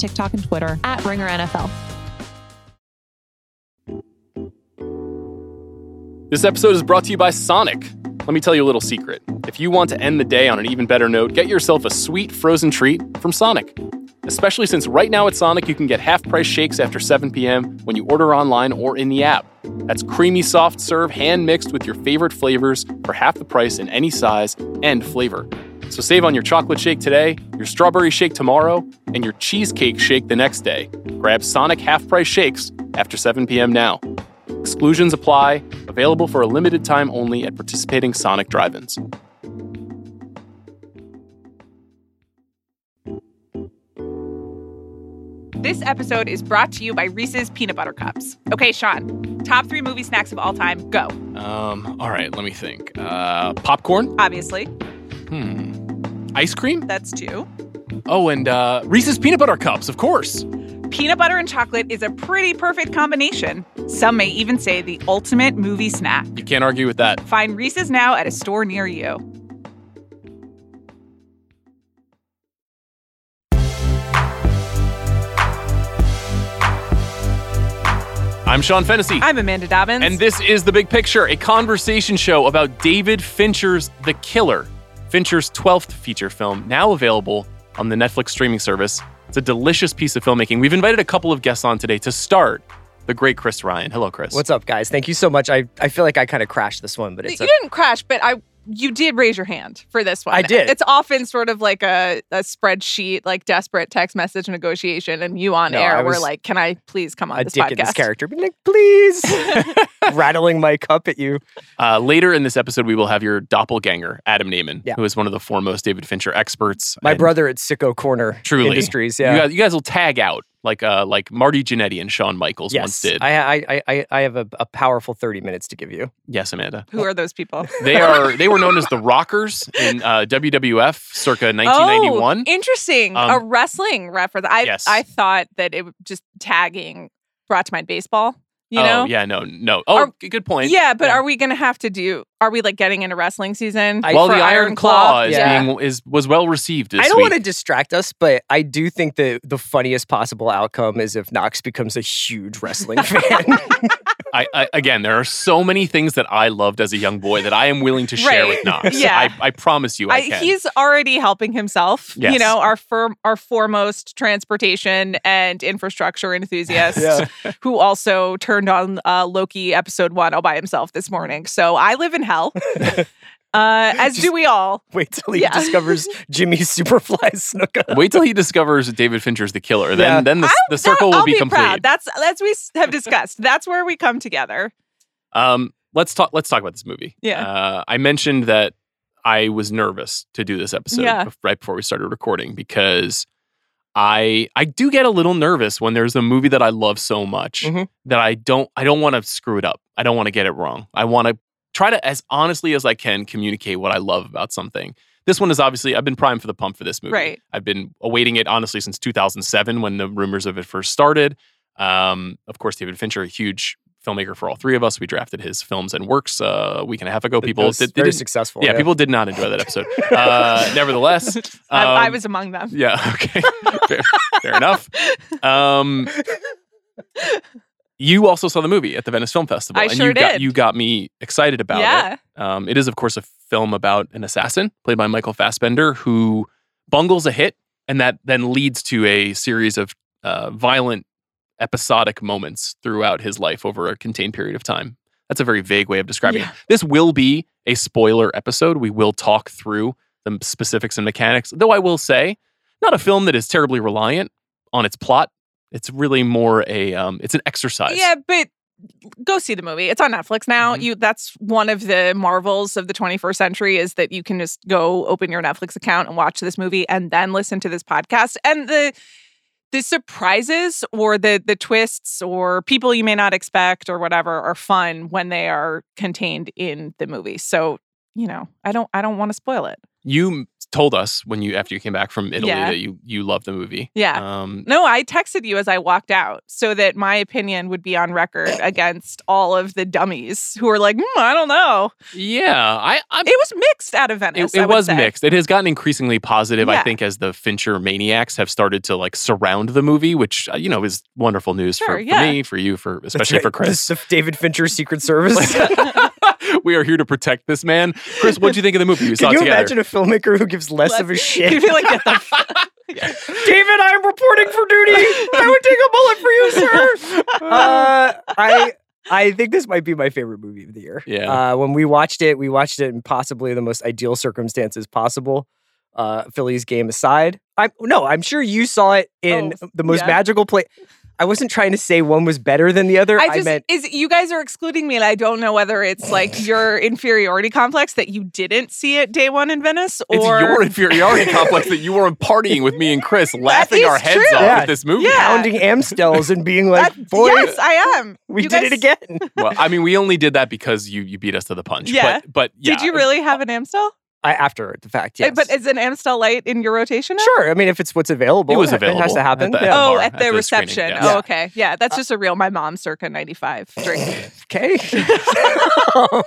TikTok, and Twitter at Ringer NFL. This episode is brought to you by Sonic. Let me tell you a little secret. If you want to end the day on an even better note, get yourself a sweet frozen treat from Sonic. Especially since right now at Sonic you can get half price shakes after 7 p.m. when you order online or in the app. That's creamy soft serve hand mixed with your favorite flavors for half the price in any size and flavor. So save on your chocolate shake today, your strawberry shake tomorrow, and your cheesecake shake the next day. Grab Sonic half price shakes after 7 p.m. now. Exclusions apply. Available for a limited time only at participating Sonic drive ins. This episode is brought to you by Reese's Peanut Butter Cups. Okay, Sean, top three movie snacks of all time, go. Um, all right, let me think. Uh, popcorn? Obviously, Hmm. Ice cream? that's two. Oh, and uh, Reese's peanut butter cups, of course. Peanut butter and chocolate is a pretty perfect combination. Some may even say the ultimate movie snack. You can't argue with that. Find Reese's now at a store near you. I'm Sean Fennessey. I'm Amanda Dobbins. And this is The Big Picture, a conversation show about David Fincher's The Killer, Fincher's 12th feature film, now available on the Netflix streaming service. It's a delicious piece of filmmaking. We've invited a couple of guests on today to start. The great Chris Ryan. Hello, Chris. What's up, guys? Thank you so much. I, I feel like I kind of crashed this one, but you a, didn't crash, but I you did raise your hand for this one. I did. It's often sort of like a, a spreadsheet, like desperate text message negotiation, and you on No, air I were like, "Can I please come on a this dick podcast?" in this character. Being like, please, rattling my cup at you. Uh, later in this episode, we will have your doppelganger, Adam Nayman, Yeah. who is one of the foremost David Fincher experts. My brother at Sicko Corner Truly. Industries. You Yeah. guys, you guys will tag out like uh, like Marty Jannetty and Shawn Michaels yes. once did. I, I, I, I have a, a powerful 30 minutes to give you. yes, Amanda. Who are those people? They are they were known as the Rockers in uh, WWF circa 1991. Oh, interesting. Um, a wrestling reference. I yes. I thought that it was just tagging brought to mind baseball. You oh know? yeah, no, no. Oh, Are- good point. Yeah, but are we gonna have to do? Are we like getting into wrestling season? I- well, for the Iron Claw, is Yeah. being is was well received this I don't want to distract us, but I do think that the funniest possible outcome is if Knox becomes a huge wrestling fan. I, I again, there are so many things that I loved as a young boy that I am willing to share with Right. Knox. Yeah. I, I promise you, I, I, can. he's already helping himself. You know, our firm, our foremost transportation and infrastructure enthusiast, Yeah. who also turned on uh, Loki episode one all by himself this morning. So I live in hell, uh, as do we all. Wait till he Yeah. discovers Jimmy Superfly Snuka. Wait till he discovers that David Fincher's the killer. Then Yeah. then the, the circle that- will I'll be, complete. Proud. That's as we have discussed. That's where we come together. Um, let's talk. Let's talk about this movie. Yeah. Uh, I mentioned that I was nervous to do this episode Yeah. right before we started recording because I I do get a little nervous when there's a movie that I love so much Mhm. that I don't I don't want to screw it up. I don't want to get it wrong. I want to try to as honestly as I can communicate what I love about something. This one is obviously I've been primed for the pump for this movie. Right. I've been awaiting it honestly since 2007 when the rumors of it first started. Um, of course, David Fincher, a huge filmmaker for all three of us. We drafted his films and works uh, a week and a half ago. It People was did, they very didn't- successful. yeah, people did not enjoy that episode. Uh, nevertheless, I, I um, was among them. yeah, okay, fair, fair enough. Um, you also saw the movie at the Venice Film Festival, I and sure you got did. you got me excited about yeah. it. Um, it is, of course, a film about an assassin played by Michael Fassbender who bungles a hit, and that then leads to a series of uh, violent, episodic moments throughout his life over a contained period of time. That's a very vague way of describing Yeah. it. This will be a spoiler episode. We will talk through the specifics and mechanics, though I will say, not a film that is terribly reliant on its plot. It's really more a um, it's an exercise. Yeah, but go see the movie. It's on Netflix now. Mhm. You that's one of the marvels of the 21st century is that you can just go open your Netflix account and watch this movie and then listen to this podcast. And the the surprises or the the twists or people you may not expect or whatever are fun when they are contained in the movie. So, you know, I don't I don't want to spoil it. You told us when you after you came back from Italy Yeah. that you you love the movie. Yeah. Um, No, I texted you as I walked out so that my opinion would be on record against all of the dummies who are like, hmm, I don't know. yeah, I I'm It was mixed out of Venice. It, I it would was say. mixed. It has gotten increasingly positive, I think, as the Fincher maniacs have started to like surround the movie, which uh, you know is wonderful news Sure, for, for me, for you, for especially for Chris. The David Fincher Secret Service. we are here to protect this man. Chris, what do you think of the movie? We saw Can it you together. imagine a filmmaker who gives less of a shit? You'd be like, get the f- David, I'm reporting for duty. I would take a bullet for you, sir. Uh, I I think this might be my favorite movie of the year. Yeah. Uh, when we watched it, we watched it in possibly the most ideal circumstances possible. Uh, Phillies game aside, I no, I'm sure you saw it in Oh, the most yeah. magical place. I wasn't trying to say one was better than the other. I I, meant is you guys are excluding me, and I don't know whether it's like your inferiority complex that you didn't see it day one in Venice, it's or your inferiority complex that you were partying with me and Chris, laughing our heads true. off Yeah. with this movie. Yeah. pounding Amstels and being like, That- "Boy, yes, I am. we You did it again." Well, I mean, we only did that because you you beat us to the punch. Yeah. But, but yeah. Did you really have an Amstel? I, after the fact, Uh, yes. But is an Amstel Light in your rotation? now? Sure. I mean, if it's what's available, It was It has to happen. at the- Yeah. Oh, bar, at at the, the reception. yes. Oh, okay. Yeah, that's just a real my mom circa 95 drink. Okay. Um,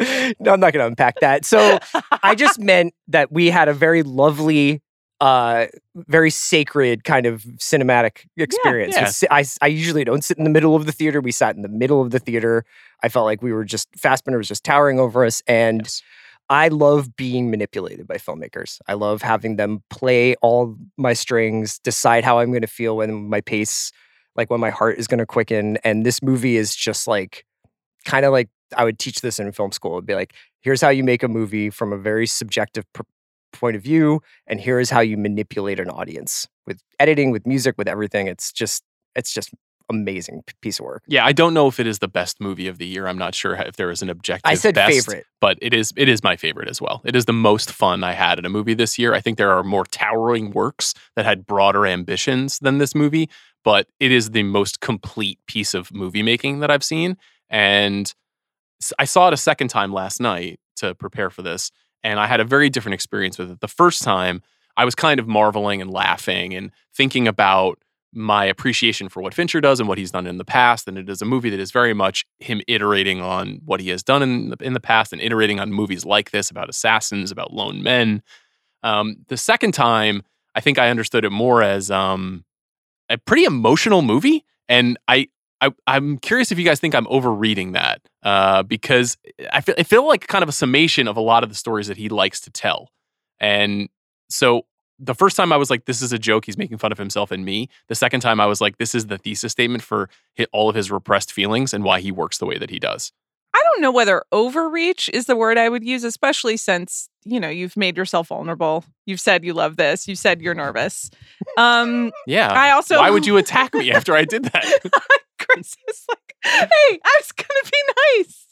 no, I'm not going to unpack that. So I just meant that we had a very lovely, uh, very sacred kind of cinematic experience. yeah. Si- I, I usually don't sit in the middle of the theater. We sat in the middle of the theater. I felt like we were just, Fassbender was just towering over us. And Yes. I love being manipulated by filmmakers. I love having them play all my strings, decide how I'm going to feel when my pace, like when my heart is going to quicken. And this movie is just like, kind of like I would teach this in film school. It'd be like, here's how you make a movie from a very subjective pr- point of view, and here is how you manipulate an audience with editing, with music, with everything. It's just, it's just amazing piece of work. Yeah, I don't know if it is the best movie of the year. I'm not sure if there is an objective. I said best, favorite. but it is it is my favorite as well. It is the most fun I had in a movie this year. I think there are more towering works that had broader ambitions than this movie, but it is the most complete piece of movie making that I've seen. And i saw it a second time last night to prepare for this, and I had a very different experience with it. The first time, I was kind of marveling and laughing and thinking about my appreciation for what Fincher does and what he's done in the past. And it is a movie that is very much him iterating on what he has done in the, in the past and iterating on movies like this about assassins, about lone men. Um, the second time, I think I understood it more as um, a pretty emotional movie. And I, I, I'm curious if you guys think I'm overreading that uh, because I feel, I feel like kind of a summation of a lot of the stories that he likes to tell. And so the first time I was like, this is a joke. He's making fun of himself and me. The second time I was like, this is the thesis statement for all of his repressed feelings and why he works the way that he does. I don't know whether overreach is the word I would use, especially since, you know, you've made yourself vulnerable. You've said you love this. You said you're nervous. Um, Yeah. I also why would you attack me after I did that? Chris is like, hey, I was gonna be nice.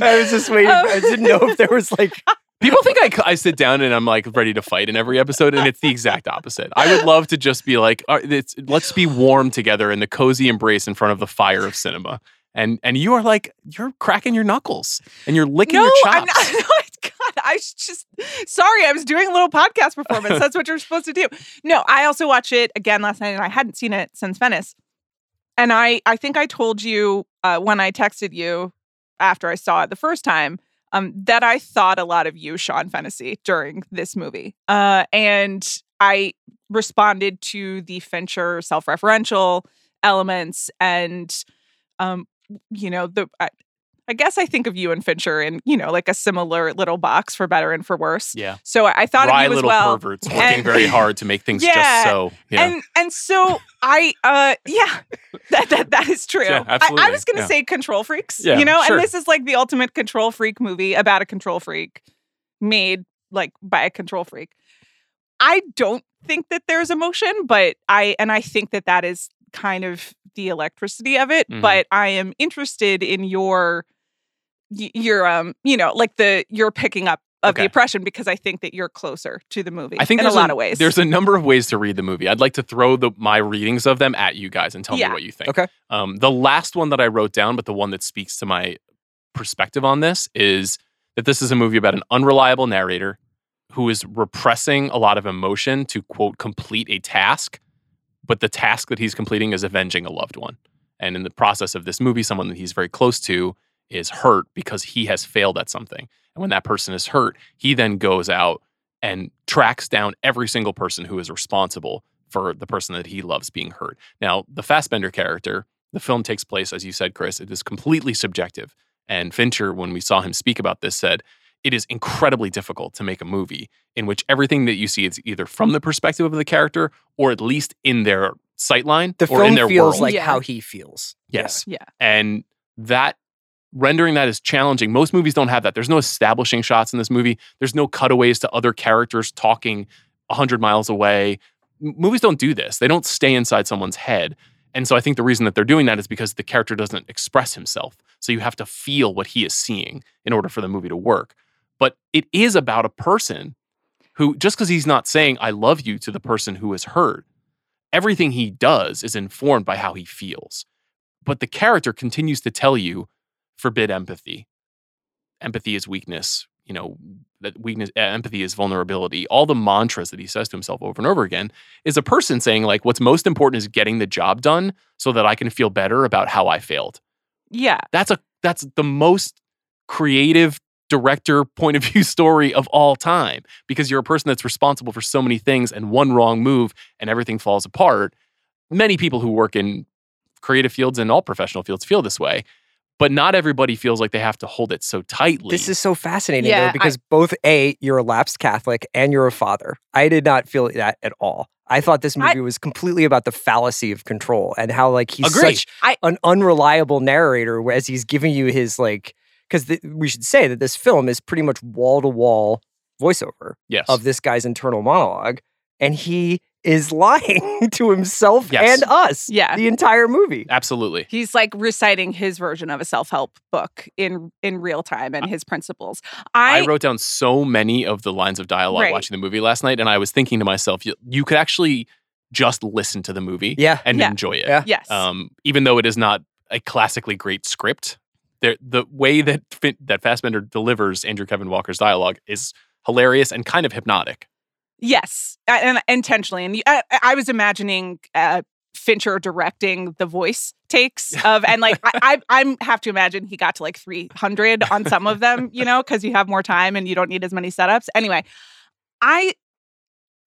I was just waiting. I um, didn't know if there was like People think I, I sit down and I'm like ready to fight in every episode, and it's the exact opposite. I would love to just be like, "All right, it's, let's be warm together in the cozy embrace in front of the fire of cinema. And and you are like, you're cracking your knuckles and you're licking No, your chops. I'm not. No, God, I just sorry. I was doing a little podcast performance. That's what you're supposed to do. No, I also watched it again last night, and I hadn't seen it since Venice. And I, I think I told you uh, when I texted you after I saw it the first time um, that I thought a lot of you, Sean Fennessey, during this movie. Uh, and I responded to the Fincher self-referential elements and, um, you know, the. I, guess I think of you and Fincher in, you know, like a similar little box for better and for worse. yeah. So I thought Wry of you as little well. perverts working And- very hard to make things Yeah, just so. Know. And and so I uh yeah, that that, that is true. Yeah, I, I was gonna yeah. say control freaks. Yeah, you know, sure. and this is like the ultimate control freak movie about a control freak made like by a control freak. I don't think that there's emotion, but I and I think that that is kind of the electricity of it. Mhm. But I am interested in your y- your um you know like the you're picking up of the Okay. oppression because I think that you're closer to the movie. I think in a there's lot of ways. There's a number of ways to read the movie. I'd like to throw the my readings of them at you guys and tell Yeah. me what you think. Okay. Um, the last one that I wrote down, but the one that speaks to my perspective on this is that this is a movie about an unreliable narrator who is repressing a lot of emotion to quote complete a task, but the task that he's completing is avenging a loved one. And in the process of this movie, someone that he's very close to is hurt because he has failed at something. And when that person is hurt, he then goes out and tracks down every single person who is responsible for the person that he loves being hurt. Now, the Fassbender character, the film takes place, as you said, Chris, it is completely subjective. And Fincher, when we saw him speak about this, said it is incredibly difficult to make a movie in which everything that you see is either from the perspective of the character or at least in their sightline The or in their feels world. like Yeah. how he feels. yes. Yeah. And that rendering that is challenging. Most movies don't have that. There's no establishing shots in this movie. There's no cutaways to other characters talking 100 miles away. M- movies don't do this. They don't stay inside someone's head. And so I think the reason that they're doing that is because the character doesn't express himself. So you have to feel what he is seeing in order for the movie to work. But it is about a person who, just because he's not saying, I love you to the person who is hurt, everything he does is informed by how he feels. But the character continues to tell you, forbid empathy. Empathy is weakness. You know, that weakness, empathy is vulnerability. All the mantras that he says to himself over and over again is a person saying, like, what's most important is getting the job done so that I can feel better about how I failed. yeah. That's a that's the most creative director point of view story of all time because you're a person that's responsible for so many things and one wrong move and everything falls apart. Many people who work in creative fields and all professional fields feel this way, but not everybody feels like they have to hold it so tightly. This is so fascinating Yeah, though, I- because both A, you're a lapsed Catholic and you're a father. I did not feel that at all. I thought this I- movie was completely about the fallacy of control and how like he's Agree. such I- an unreliable narrator as he's giving you his like because we should say that this film is pretty much wall to wall voiceover yes. of this guy's internal monologue, and he is lying to himself Yes. and us Yeah. the entire movie. Absolutely. He's like reciting his version of a self-help book in in real time and his principles. I, I, wrote down so many of the lines of dialogue Right. watching the movie last night, and I was thinking to myself, you, you could actually just listen to the movie Yeah. and Yeah. enjoy it. Yeah. yes. um, even though it is not a classically great script. There, the way that Fin- that Fassbender delivers Andrew Kevin Walker's dialogue is hilarious and kind of hypnotic. Yes, and intentionally. And I, I was imagining uh, Fincher directing the voice takes of, and like I, I, I'm have to imagine he got to like 300 on some of them, you know, because you have more time and you don't need as many setups. Anyway, I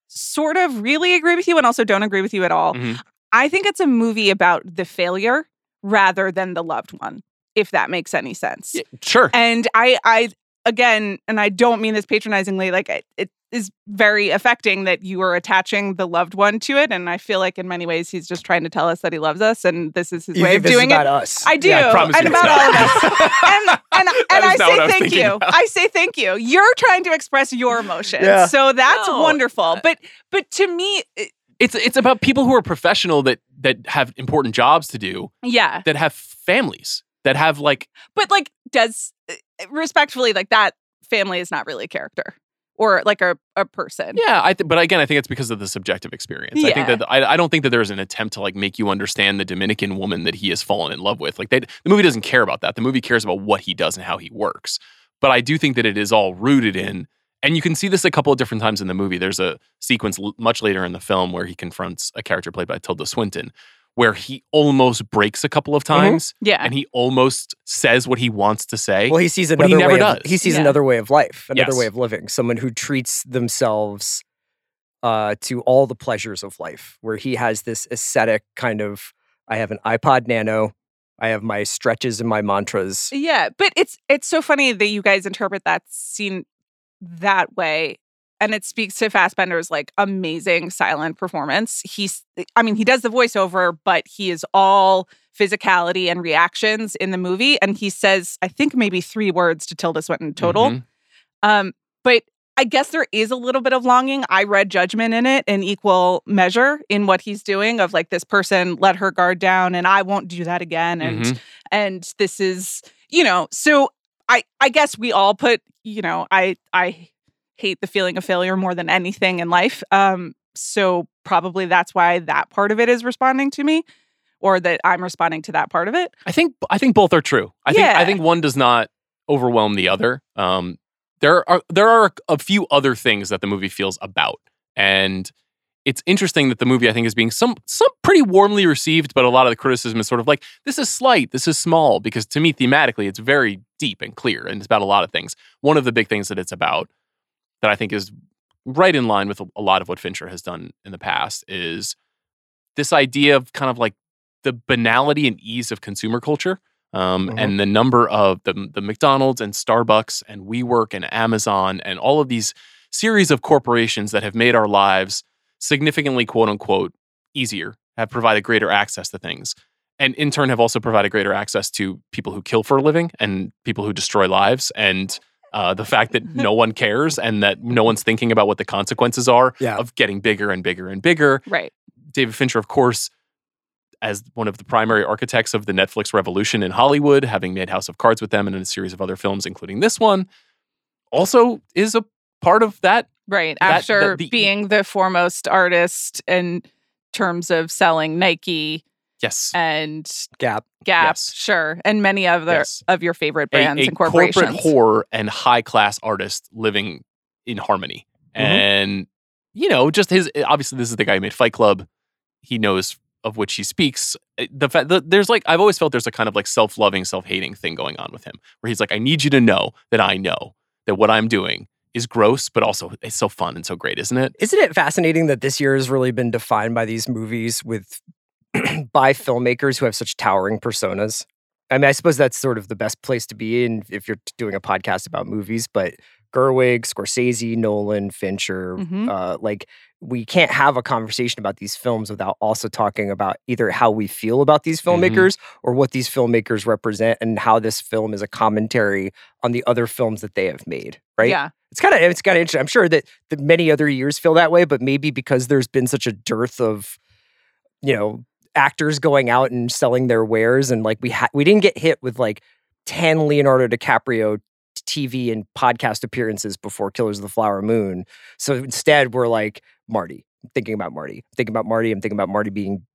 sort of really agree with you, and also don't agree with you at all. Mhm. I think it's a movie about the failure rather than the loved one, if that makes any sense. Yeah, sure. And I, I again, and I don't mean this patronizingly, like it, it is very affecting that you are attaching the loved one to it. And I feel like in many ways he's just trying to tell us that he loves us, and this is his You way think of this doing is about it. us? I do, Yeah, I promise and you about all of us. and and, and I say I thank thinking you. about. I say thank you. You're trying to express your emotions, Yeah. so that's No. wonderful. But but to me, it- It's it's about people who are professional that that have important jobs to do, yeah. that have families, that have like But like, does uh, respectfully like that family is not really a character or like a, a person. yeah. I th- but again, I think it's because of the subjective experience. I think Yeah. that I, I don't think that there's an attempt to like make you understand the Dominican woman that he has fallen in love with. Like they, the movie doesn't care about that. The movie cares about what he does and how he works. But I do think that it is all rooted in and you can see this a couple of different times in the movie. There's a sequence l- much later in the film where he confronts a character played by Tilda Swinton, where he almost breaks a couple of times Yeah. and he almost says what he wants to say. Well, he sees But he another never way. Of, does. he sees Yeah. another way of life, another Yes. way of living. Someone who treats themselves uh, to all the pleasures of life. Where he has this ascetic kind of. I have an iPod Nano. I have my stretches and my mantras. Yeah, but it's it's so funny that you guys interpret that scene that way. And it speaks to Fassbender's like amazing silent performance. He's I mean, he does the voiceover, but he is all physicality and reactions in the movie. And he says, I think maybe three words to Tilda Swinton total. Mhm. Um, but I guess there is a little bit of longing. I read judgment in it in equal measure in what he's doing of like this person let her guard down and I won't do that again. And Mhm. and this is, you know, so I I guess we all put, you know, I I hate the feeling of failure more than anything in life. Um so probably that's why that part of it is responding to me or that I'm responding to that part of it. I think I think both are true. I think I think one does not overwhelm the other. Um, there are there are a few other things that the movie feels about, and it's interesting that the movie I think is being some some pretty warmly received, but a lot of the criticism is sort of like this is slight, this is small, because to me thematically it's very deep and clear, and it's about a lot of things. One of the big things that it's about that I think is right in line with a, lot of what Fincher has done in the past is this idea of kind of like the banality and ease of consumer culture um, Mhm. and the number of the, the McDonald's and Starbucks and WeWork and Amazon and all of these series of corporations that have made our lives significantly quote unquote easier, have provided greater access to things, and in turn have also provided greater access to people who kill for a living and people who destroy lives and uh, the fact that no one cares and that no one's thinking about what the consequences are Yeah. of getting bigger and bigger and bigger. Right. David Fincher, of course, as one of the primary architects of the Netflix revolution in Hollywood, having made House of Cards with them and in a series of other films, including this one, also is a part of that. Right. That- After that- the- being the foremost artist in terms of selling Nike Yes. and Gap. Gap, Yes. sure, and many other Yes. of your favorite A, brands a and corporations. corporate whore and high class artist living in harmony. Mhm. And, you know, just his obviously, this is the guy who made Fight Club. He knows of which he speaks. Uh, The fact that there's like, I've always felt there's a kind of like self loving, self hating thing going on with him where he's like, I need you to know that I know that what I'm doing is gross, but also it's so fun and so great, isn't it? Isn't it fascinating that this year has really been defined by these movies with by filmmakers who have such towering personas? I mean, I suppose that's sort of the best place to be in if you're doing a podcast about movies, but Gerwig, Scorsese, Nolan, Fincher, Mhm. uh, like we can't have a conversation about these films without also talking about either how we feel about these Mhm. filmmakers or what these filmmakers represent and how this film is a commentary on the other films that they have made, right? Yeah. it's kind of it's kind of interesting. I'm sure that the many other years feel that way, but maybe because there's been such a dearth of, you know, actors going out and selling their wares, and like we ha- we didn't get hit with like ten Leonardo DiCaprio TV and podcast appearances before Killers of the Flower Moon. So instead, we're like Marty. I'm thinking about Marty. I'm thinking about Marty. I'm thinking about Marty being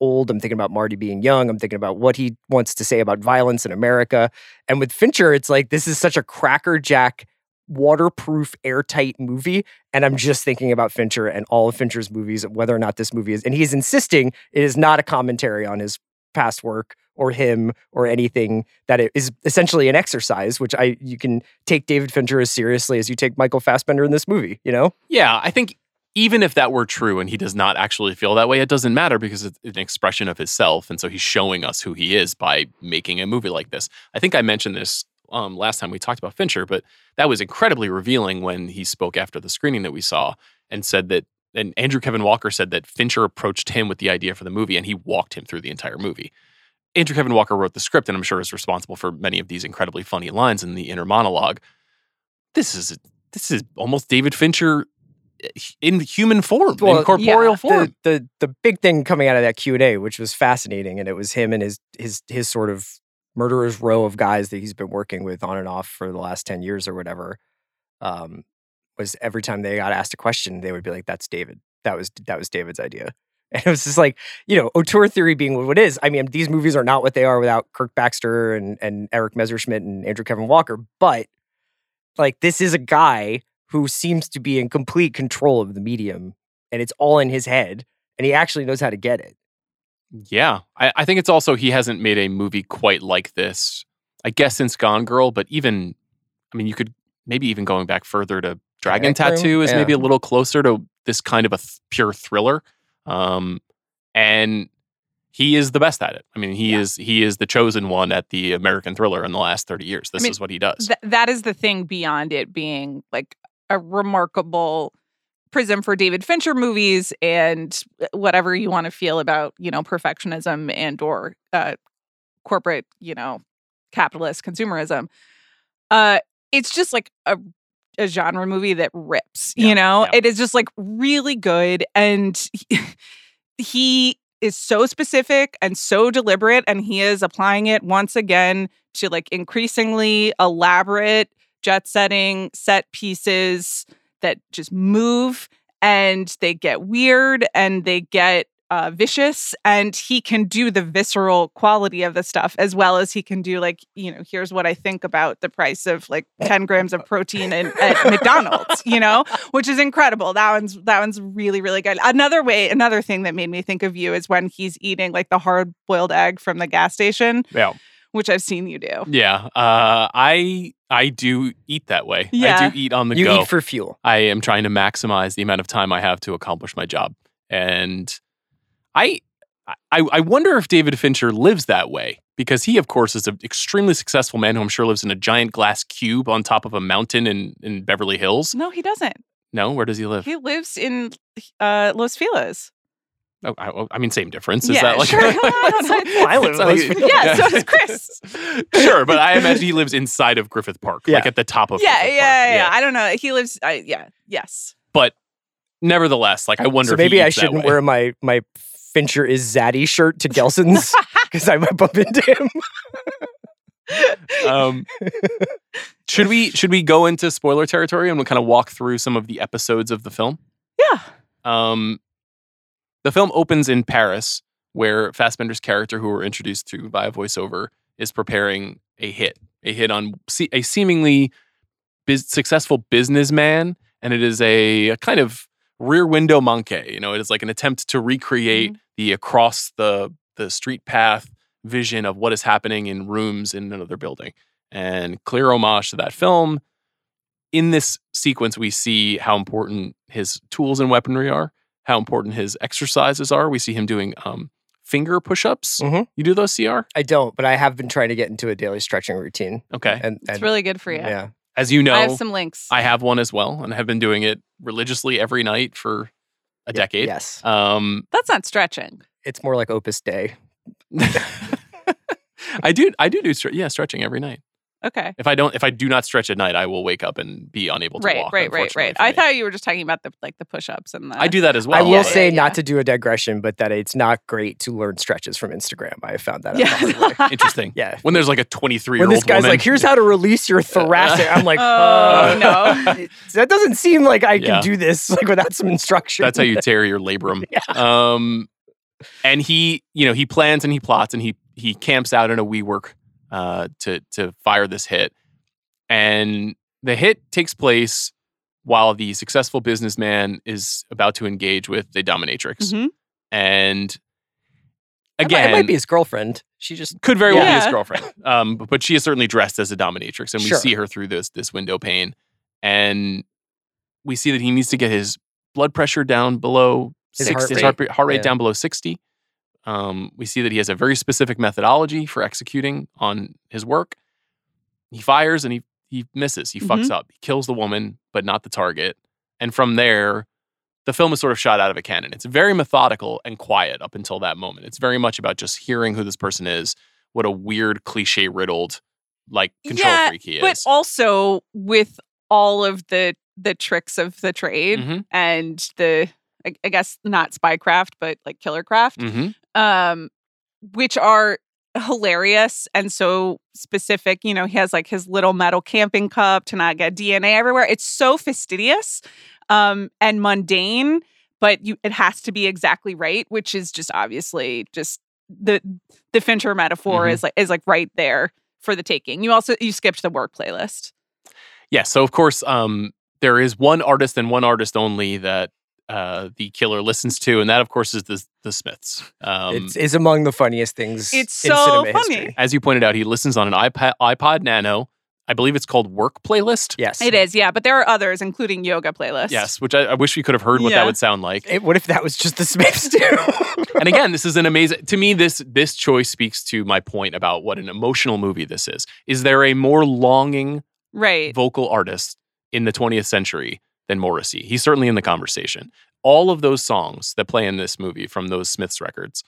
old. I'm thinking about Marty being young. I'm thinking about what he wants to say about violence in America. And with Fincher, it's like this is such a crackerjack waterproof, airtight movie. And I'm just thinking about Fincher and all of Fincher's movies, whether or not this movie is. And he's insisting it is not a commentary on his past work or him or anything that it is essentially an exercise which i you can take david fincher as seriously as you take michael fassbender in this movie you know Yeah, I think even if that were true and he does not actually feel that way, it doesn't matter because it's an expression of himself. And so he's showing us who he is by making a movie like this. I think I mentioned this um, last time we talked about Fincher, but that was incredibly revealing when he spoke after the screening that we saw and said that, and Andrew Kevin Walker said that Fincher approached him with the idea for the movie and he walked him through the entire movie. Andrew Kevin Walker wrote the script and I'm sure is responsible for many of these incredibly funny lines in the inner monologue. This is this is almost David Fincher eh, in human form, Well, in corporeal yeah, form. the, the the big thing coming out of that q&a which was fascinating and it was him and his his his sort of murderer's row of guys that he's been working with on and off for the last 10 years or whatever um was every time they got asked a question they would be like that's david. That was that was david's idea. And it was just like you know auteur theory being what it is. I mean these movies are not what they are without kirk baxter and and erik messerschmidt and andrew kevin walker but like this is a guy who seems to be in complete control of the medium and it's all in his head and he actually knows how to get it Yeah, I, I think it's also he hasn't made a movie quite like this. I guess since Gone Girl, but even, I mean, you could maybe even going back further to Dragon Room? Tattoo is Yeah. maybe a little closer to this kind of a th- pure thriller. Um, and he is the best at it. I mean, he Yeah. is he is the chosen one at the American thriller in the last thirty years. This mean, is what he does. Th- that is the thing beyond it being like a remarkable prism for David Fincher movies and uh, whatever you want to feel about, you know, perfectionism and or uh, corporate, you know, capitalist consumerism. Uh it's just like a a genre movie that rips, Yeah, you know? yeah. It is just like really good and he, he is so specific and so deliberate and he is applying it once again to like increasingly elaborate jet setting set pieces that just move and they get weird and they get uh, vicious and he can do the visceral quality of the stuff as well as he can do like you know here's what i think about the price of like 10 grams of protein in, at mcdonald's you know which is incredible that one's that one's really really good another way another thing that made me think of you is when he's eating like the hard boiled egg from the gas station Yeah. which i've seen you do Yeah. Uh, I I do eat that way. Yeah. I do eat on the You go. eat for fuel. I am trying to maximize the amount of time I have to accomplish my job. And I I, I wonder if David Fincher lives that way because he, of course, is an extremely successful man who I'm sure lives in a giant glass cube on top of a mountain in, in Beverly Hills. no he doesn't No, where does he live? he lives in uh los feliz Oh, I, I mean, same difference. Is Yeah, that like sure. I don't know. Live in like- Yeah, so does Chris. sure, but I imagine he lives inside of Griffith Park, like at the top of yeah, Griffith yeah, Park. yeah, I don't know. He lives. I yeah, yes. But nevertheless, like I wonder. So if he maybe I shouldn't wear my my Fincher is Zaddy shirt to Gelson's because I might bump into him. um, should we should we go into spoiler territory and we'll kind of walk through some of the episodes of the film? Yeah. Um, the film opens in Paris, where Fassbender's character, who we're introduced to via voiceover, is preparing a hit, a hit on a seemingly bus- successful businessman, and it is a, a kind of rear window monkey. You know, it is like an attempt to recreate mm-hmm. the across the the street path vision of what is happening in rooms in another building, and clear homage to that film. In this sequence, we see how important his tools and weaponry are, how important his exercises are. We see him doing um, finger push-ups. Mhm. You do those, CR? I don't, but I have been trying to get into a daily stretching routine. Okay. And, It's really good for you. yeah. As you know, I have some links. I have one as well, and I have been doing it religiously every night for a decade. Yes. Um, That's not stretching. It's more like Opus Dei. I do. I do do yeah stretching every night. Okay. If I don't, if I do not stretch at night, I will wake up and be unable to Right, walk. right, right, unfortunately right. I thought you were just talking about the like the push-ups and the. I do that as well. I will yeah, say yeah. not to do a digression, but that it's not great to learn stretches from Instagram. I have found that out. the hard way. Yeah. Interesting. Yeah. When there's like a 23 year When old this guy's woman, like, here's how to release your thoracic. I'm like, Oh, uh, no. That doesn't seem like I can Yeah. do this like without some instruction. That's how you tear your labrum. Um, and he, you know, he plans and he plots and he he camps out in a WeWork uh, to to fire this hit. And the hit takes place while the successful businessman is about to engage with the dominatrix. Mhm. And It might- again, it might be his girlfriend. She just could very well be his girlfriend. Um, but, but she is certainly dressed as a dominatrix, and we Sure. see her through this this window pane, and we see that he needs to get his blood pressure down below His six, heart his rate. heart, heart rate Yeah. down below sixty. Um, we see that he has a very specific methodology for executing on his work. He fires and he he misses. He fucks Mm-hmm. up. He kills the woman, but not the target. And from there, the film is sort of shot out of a cannon. It's very methodical and quiet up until that moment. It's very much about just hearing who this person is, what a weird, cliche riddled, like control Yeah, freak he is. But also with all of the the tricks of the trade Mhm. and the I, I guess not spycraft, but like killercraft, Mhm. Um, which are hilarious and so specific. You know, he has like his little metal camping cup to not get DNA everywhere. It's so fastidious um, and mundane, but you it has to be exactly right, which is just obviously just the the Fincher metaphor Mhm. is like is like right there for the taking. You also you skipped the work playlist. Yeah. So of course, um, there is one artist and one artist only that uh, the killer listens to, and that of course is the the Smiths. Um, it's, is among the funniest things. It's in so cinema funny. history. as you pointed out, he listens on an iPad iPod Nano. I believe it's called Work Playlist. Yes, It is, yeah, but there are others, including yoga playlists. Yes, which I, I wish we could have heard what Yeah. that would sound like. It- what if that was just the Smiths too? and again, this is an amazing. To me, this this choice speaks to my point about what an emotional movie this is. Is there a more longing right. vocal artist in the 20th century than Morrissey? He's certainly in the conversation. All of those songs that play in this movie from those Smiths records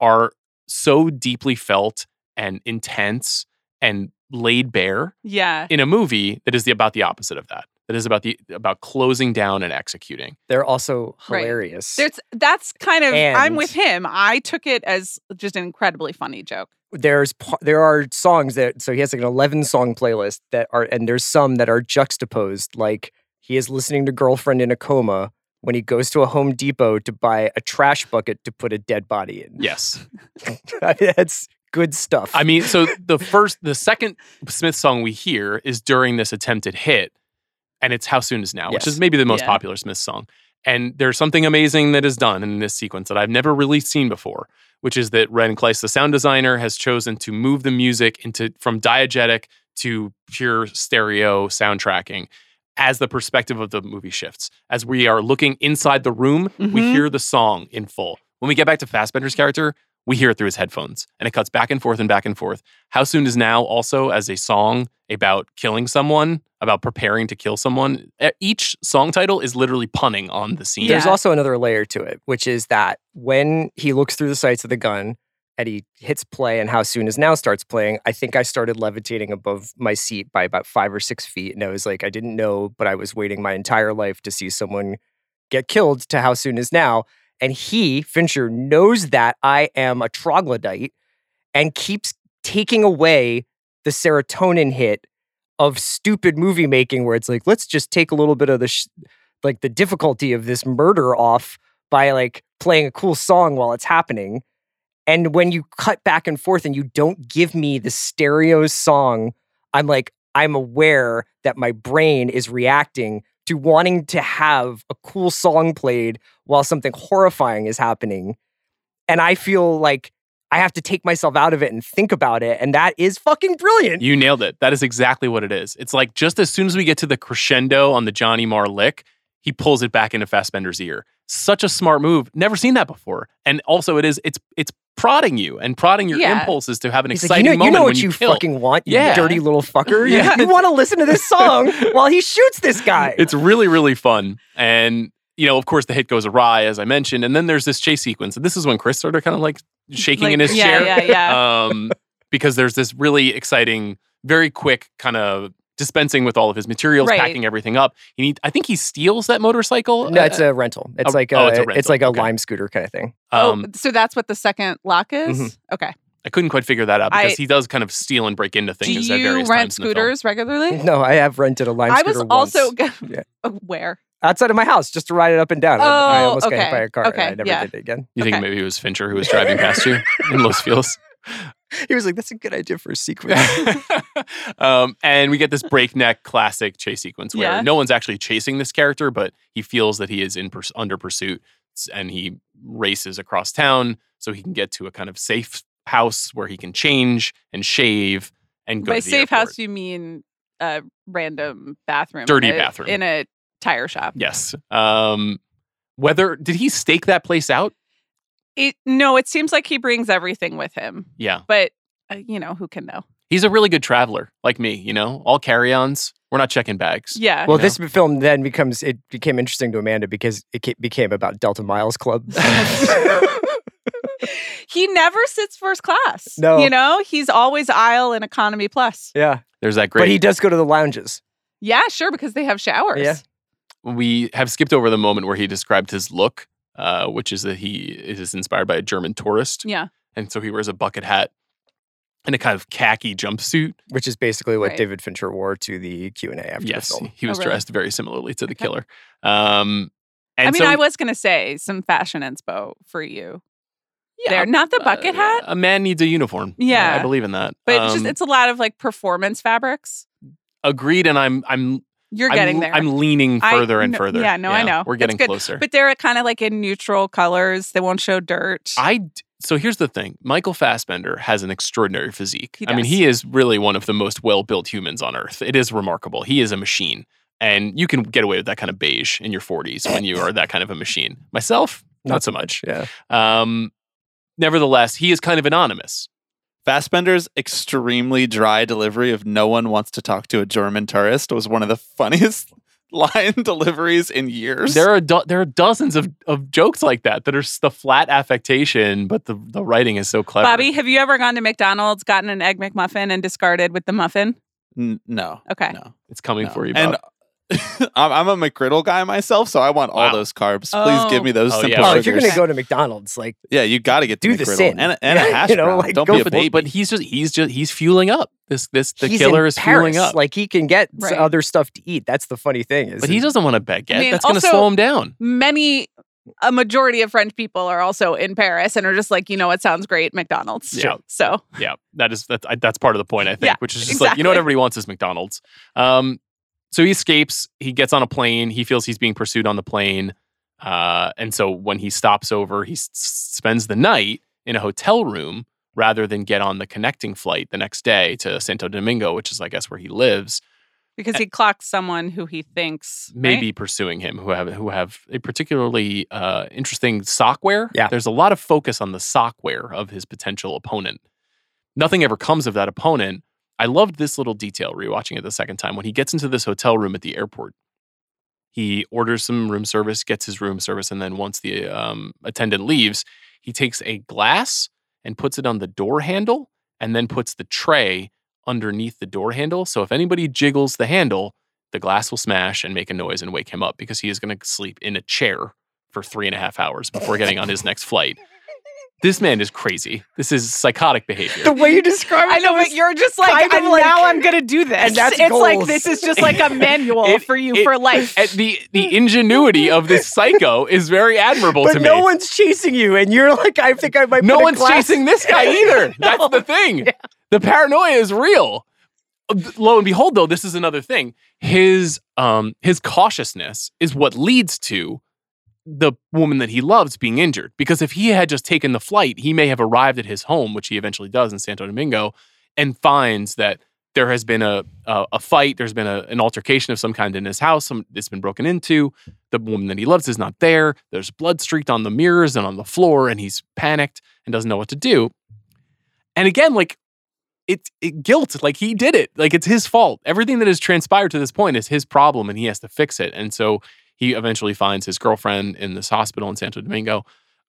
are so deeply felt and intense and laid bare Yeah. in a movie that is the, about the opposite of that. that is about the about closing down and executing. They're also Right. hilarious. There's that's kind of I'm with him. I took it as just an incredibly funny joke. there's there are songs that so he has like an 11 song playlist that are and there's some that are juxtaposed like he is listening to girlfriend in a coma when he goes to a home depot to buy a trash bucket to put a dead body in Yes. that's good stuff I mean, so the first, the second Smith song we hear is during this attempted hit, and it's "How Soon Is Now," which is maybe the most Yeah. popular Smith song. And there's something amazing that is done in this sequence that I've never really seen before, which is that Ren Klyce, the sound designer, has chosen to move the music into from diegetic to pure stereo soundtracking as the perspective of the movie shifts. As we are looking inside the room, we Mhm. hear the song in full. When we get back to Fassbender's character, we hear it through his headphones and it cuts back and forth and back and forth. How Soon Is Now also as a song about killing someone, about preparing to kill someone. Each song title is literally punning on the scene. there's also another layer to it which is that when he looks through the sights of the gun he hits play and how soon is now starts playing i think i started levitating above my seat by about five or six feet and i was like i didn't know but i was waiting my entire life to see someone get killed to how soon is now and he fincher knows that i am a troglodyte and keeps taking away the serotonin hit of stupid movie making where it's like let's just take a little bit of the sh- like the difficulty of this murder off by like playing a cool song while it's happening. And when you cut back and forth and you don't give me the stereo song, I'm like, I'm aware that my brain is reacting to wanting to have a cool song played while something horrifying is happening. And I feel like I have to take myself out of it and think about it. And that is fucking brilliant. You nailed it. That is exactly what it is. It's like just as soon as we get to the crescendo on the Johnny Marr lick, he pulls it back into Fassbender's ear. Such a smart move. Never seen that before. And also, it is it's it's prodding you and prodding your Yeah. impulses to have an He's like, exciting you know, you moment know when what you, kill. fucking want, you Yeah. dirty little fucker. Yeah. You, want to listen to this song while he shoots this guy. It's really, really fun. And, you know, of course, the hit goes awry, as I mentioned. And then there's this chase sequence. And this is when Chris started kind of like shaking Like, in his yeah, chair. Yeah, yeah. Um, because there's this really exciting, very quick kind of dispensing with all of his materials, Right. packing everything up. He need, I think he steals that motorcycle. no, it's Uh, a rental. It's oh, like a, oh, it's a it's, like a Okay. lime scooter kind of thing. um, oh, so that's what the second lock is? Mhm. Okay. I couldn't quite figure that out because I- he does kind of steal and break into Do things at you various rent times in the film. scooters regularly? No, I have rented a lime scooter. I was also once. Yeah. where? outside of my house just to ride it up and down. I- I Oh, almost got hit okay. by a car and I Okay, never yeah. did it again. You think maybe it was Fincher who was driving past you in Los Feliz? He was like, "That's a good idea for a sequence." um, and we get this breakneck classic chase sequence where Yeah. no one's actually chasing this character, but he feels that he is in purs- under pursuit, and he races across town so he can get to a kind of safe house where he can change and shave and go By to the safe airport. house, you mean a random bathroom, Dirty in a- bathroom. in a tire shop. Yes. Um, whether did he stake that place out? It no, it seems like he brings everything with him, Yeah, but uh, you know who can know? he's a really good traveler, like me. You know, all carry-ons. We're not checking bags. Yeah. well, know? this film then becomes it became interesting to Amanda because it became about Delta Miles Club. he never sits first class. No. You know, he's always aisle and economy plus. yeah, There's that great. but he does go to the lounges. Yeah, sure, because they have showers. Yeah. we have skipped over the moment where he described his look, uh, which is that he is inspired by a German tourist, Yeah. and so he wears a bucket hat and a kind of khaki jumpsuit. which is basically what Right. David Fincher wore to the Q and A after yes, the film. he was Oh, really? dressed very similarly to the Okay. killer. Um, and I mean, so, I was going to say some fashion inspo for you. yeah, there. Not the bucket uh, hat? A man needs a uniform. Yeah. I believe in that. But it's just Um, it's a lot of like performance fabrics. agreed, and I'm I'm You're I'm, getting there. I'm leaning I- further and further. yeah, no, I know. We're getting good. closer. but they're kind of like in neutral colors. They won't show dirt. I d- so here's the thing. Michael Fassbender has an extraordinary physique. He I mean, he is really one of the most well-built humans on earth. It is remarkable. He is a machine. And you can get away with that kind of beige in your 40s when you are that kind of a machine. Myself, not, so much. Yeah, Um, nevertheless, he is kind of anonymous. Fassbender's extremely dry delivery of "No one wants to talk to a German tourist" was one of the funniest line deliveries in years. There are do- there are dozens of, of jokes like that that are s- the flat affectation, but the, the writing is so clever. Bobby, have you ever gone to McDonald's, gotten an egg McMuffin, and discarded with the muffin? N- no, Okay. no, it's coming no. for you. And Bob. I'm, I'm a McGriddle guy myself, so I want all those carbs. Please Oh. give me those Oh, simple yeah. Oh, if you're gonna go to McDonald's, like yeah, you got to get Do the the sin. and, a- and Yeah, a hash you know, brown. like, Don't be a for but, but he's just he's just he's fueling up. This this the he's killer in is fueling up. Like he can get Right. other stuff to eat. That's the funny thing. Is but he doesn't want a baguette. I mean, That's going to also- slow him down. Many, a majority of French people are also in Paris and are just like, you know what sounds great, McDonald's. Yeah. So Yeah, that is that's that's part of the point. I think, Yeah, which is just like you know what everybody wants is McDonald's. Um, so he escapes. He gets on a plane. He feels he's being pursued on the plane, uh, and so when he stops over, he s- spends the night in a hotel room rather than get on the connecting flight the next day to Santo Domingo, which is I guess where he lives. because he clocks someone who he thinks may right? be pursuing him who have who have a particularly uh, interesting sockware. Yeah. there's a lot of focus on the sockware of his potential opponent. Nothing ever comes of that opponent. I loved this little detail rewatching it the second time when he gets into this hotel room at the airport. He orders some room service, gets his room service, and then once the um, attendant leaves, he takes a glass and puts it on the door handle, and then puts the tray underneath the door handle. So if anybody jiggles the handle, the glass will smash and make a noise and wake him up because he is going to sleep in a chair for three and a half hours before getting on his next flight. This man is crazy. This is psychotic behavior. the way you describe it. I know, but you're just like, kind of and like- now I'm gonna do this. And that's it's like this is just like a manual It- for you it- for life. And the the ingenuity of this psycho is very admirable but to no me. one's chasing you, and you're like, I think I might. no put a one's glass- chasing this guy either. That's the thing. The paranoia is real. Lo and behold, though, this is another thing. His um his cautiousness is what leads to the woman that he loves being injured. Because if he had just taken the flight, he may have arrived at his home, which he eventually does in Santo Domingo, and finds that there has been a a, a fight. There's been a, an altercation of some kind in his house. Some it's been broken into. The woman that he loves is not there. There's blood streaked on the mirrors and on the floor, and he's panicked and doesn't know what to do. And again, like it, it guilt, like he did it, like it's his fault. Everything that has transpired to this point is his problem, and he has to fix it. And so he eventually finds his girlfriend in this hospital in Santo Domingo.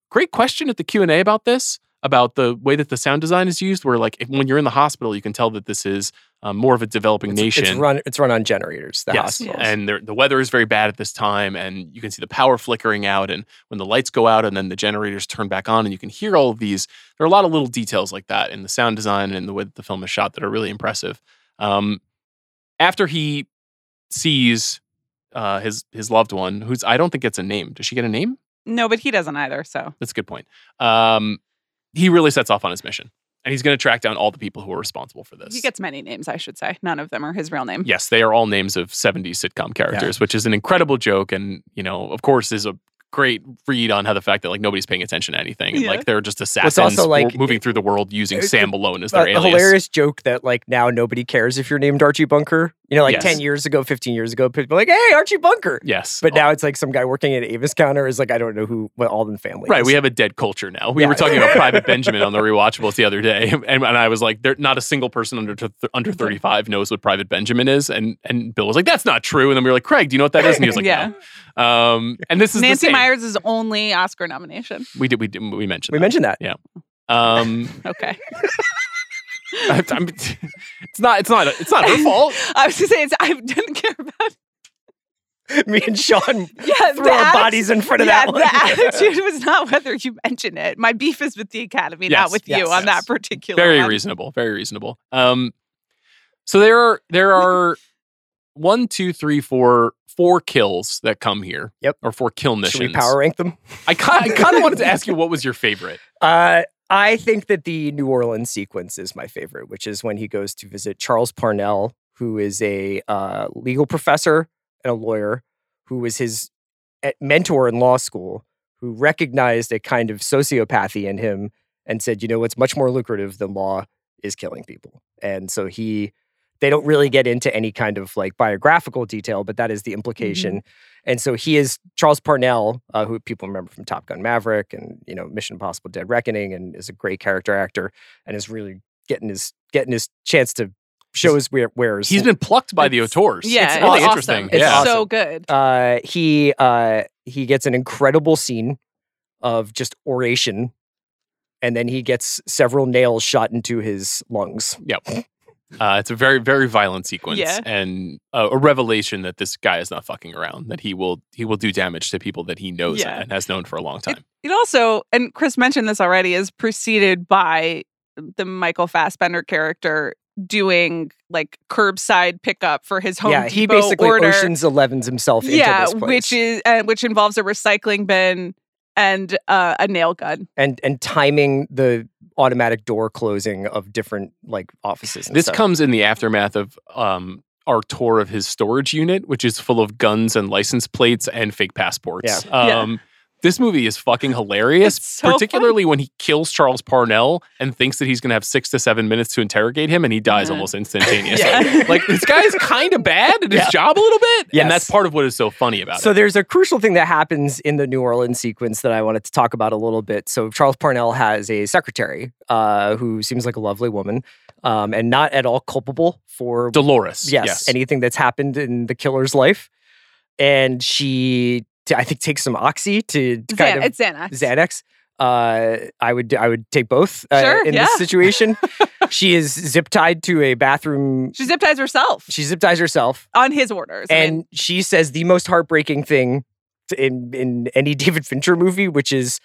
Great question at the Q and A about this, about the way that the sound design is used. Where like if, when you're in the hospital, you can tell that this is um, more of a developing It's, nation. it's run. It's run on generators. The yes, hospitals. and the weather is very bad at this time, and you can see the power flickering out, and when the lights go out, and then the generators turn back on, and you can hear all of these. There are a lot of little details like that in the sound design and in the way that the film is shot that are really impressive. Um, after he sees uh, his his loved one, who's I don't think gets a name. Does she get a name? no, but he doesn't either. So That's a good point. Um, he really sets off on his mission, and he's going to track down all the people who are responsible for this. he gets many names, I should say. None of them are his real name. Yes, they are all names of 70s sitcom characters, which is an incredible joke. And, you know, of course, is a great read on how the fact that like nobody's paying attention to anything. And Yeah. like they're just assassins also, like, wo- moving through the world using it's Sam Malone as a, their a alias. hilarious joke that like now nobody cares if you're named Archie Bunker. You know, like Yes. ten years ago, fifteen years ago, people were like, "Hey, Archie Bunker." Yes. But now it's like some guy working at Avis counter is like, I don't know who what Alden family. Right, is. we have a dead culture now. We Yeah. were talking about Private Benjamin on the rewatchables the other day, and, and I was like, "There, not a single person under th- under thirty five knows what Private Benjamin is." And and Bill was like, "That's not true." And then we were like, "Craig, do you know what that is?" And he was like, Yeah. "No." Um, and this is the Nancy same. Meyers' only Oscar nomination. We did. We did. We mentioned. we that. mentioned that. Yeah. Um, Okay. I- I'm- it's not. It's not. It's not her fault. I was gonna say it's, I didn't care about Me and Sean yeah, throw our bodies in front of yeah, that one. the attitude was not whether you mention it. My beef is with the Academy, Yes, not with you yes, on that particular Very one. reasonable. Very reasonable. Um, so there are there are one, two, three, four, four kills that come here. Yep. Or four kill missions. Should we power rank them? I kind I kind of wanted to ask you what was your favorite. Uh, I think that the New Orleans sequence is my favorite, which is when he goes to visit Charles Parnell, who is a uh, legal professor and a lawyer, who was his eh, mentor in law school, who recognized a kind of sociopathy in him and said, you know, what's much more lucrative than law is killing people. And so he, they don't really get into any kind of like biographical detail, but that is the implication. And so he is Charles Parnell, uh, who people remember from Top Gun Maverick and you know Mission Impossible: Dead Reckoning, and is a great character actor, and is really getting his getting his chance to show his where wares. He's been plucked by the It's- auteurs. Yeah, it's it's really awesome. interesting. It's yeah. so good. uh, he uh, he gets an incredible scene of just oration, and then he gets several nails shot into his lungs. Yep. Uh, it's a very very violent sequence Yeah. and a, a revelation that this guy is not fucking around. That he will he will do damage to people that he knows Yeah. and has known for a long time. It also, and Chris mentioned this already, is preceded by the Michael Fassbender character doing like curbside pickup for his home yeah, he Depot basically order. Ocean's Elevens himself yeah, into this place. which is uh, which involves a recycling bin and uh, a nail gun. and and timing the automatic door closing of different like offices. And This stuff. comes in the aftermath of um, our tour of his storage unit, which is full of guns and license plates and fake passports. Yeah. Um, This movie is fucking hilarious, so particularly when he kills Charles Parnell and thinks that he's going to have six to seven minutes to interrogate him, and he dies Yeah. almost instantaneously. Yeah. Like this guy is kind of bad at his Yeah. job a little bit, Yes. and that's part of what is so funny about So it. So there's a crucial thing that happens in the New Orleans sequence that I wanted to talk about a little bit. So Charles Parnell has a secretary uh, who seems like a lovely woman um, and not at all culpable for Dolores, yes, yes, anything that's happened in the killer's life. And she, t- I think, take some oxy to to kind Xan- of it's Xanax. Xanax. Uh, I would I would take both uh, Sure, in yeah. this situation. she is zip tied to a bathroom. She zip ties herself She zip ties herself, on his orders. I and mean, she says the most heartbreaking thing in in any David Fincher movie, which is,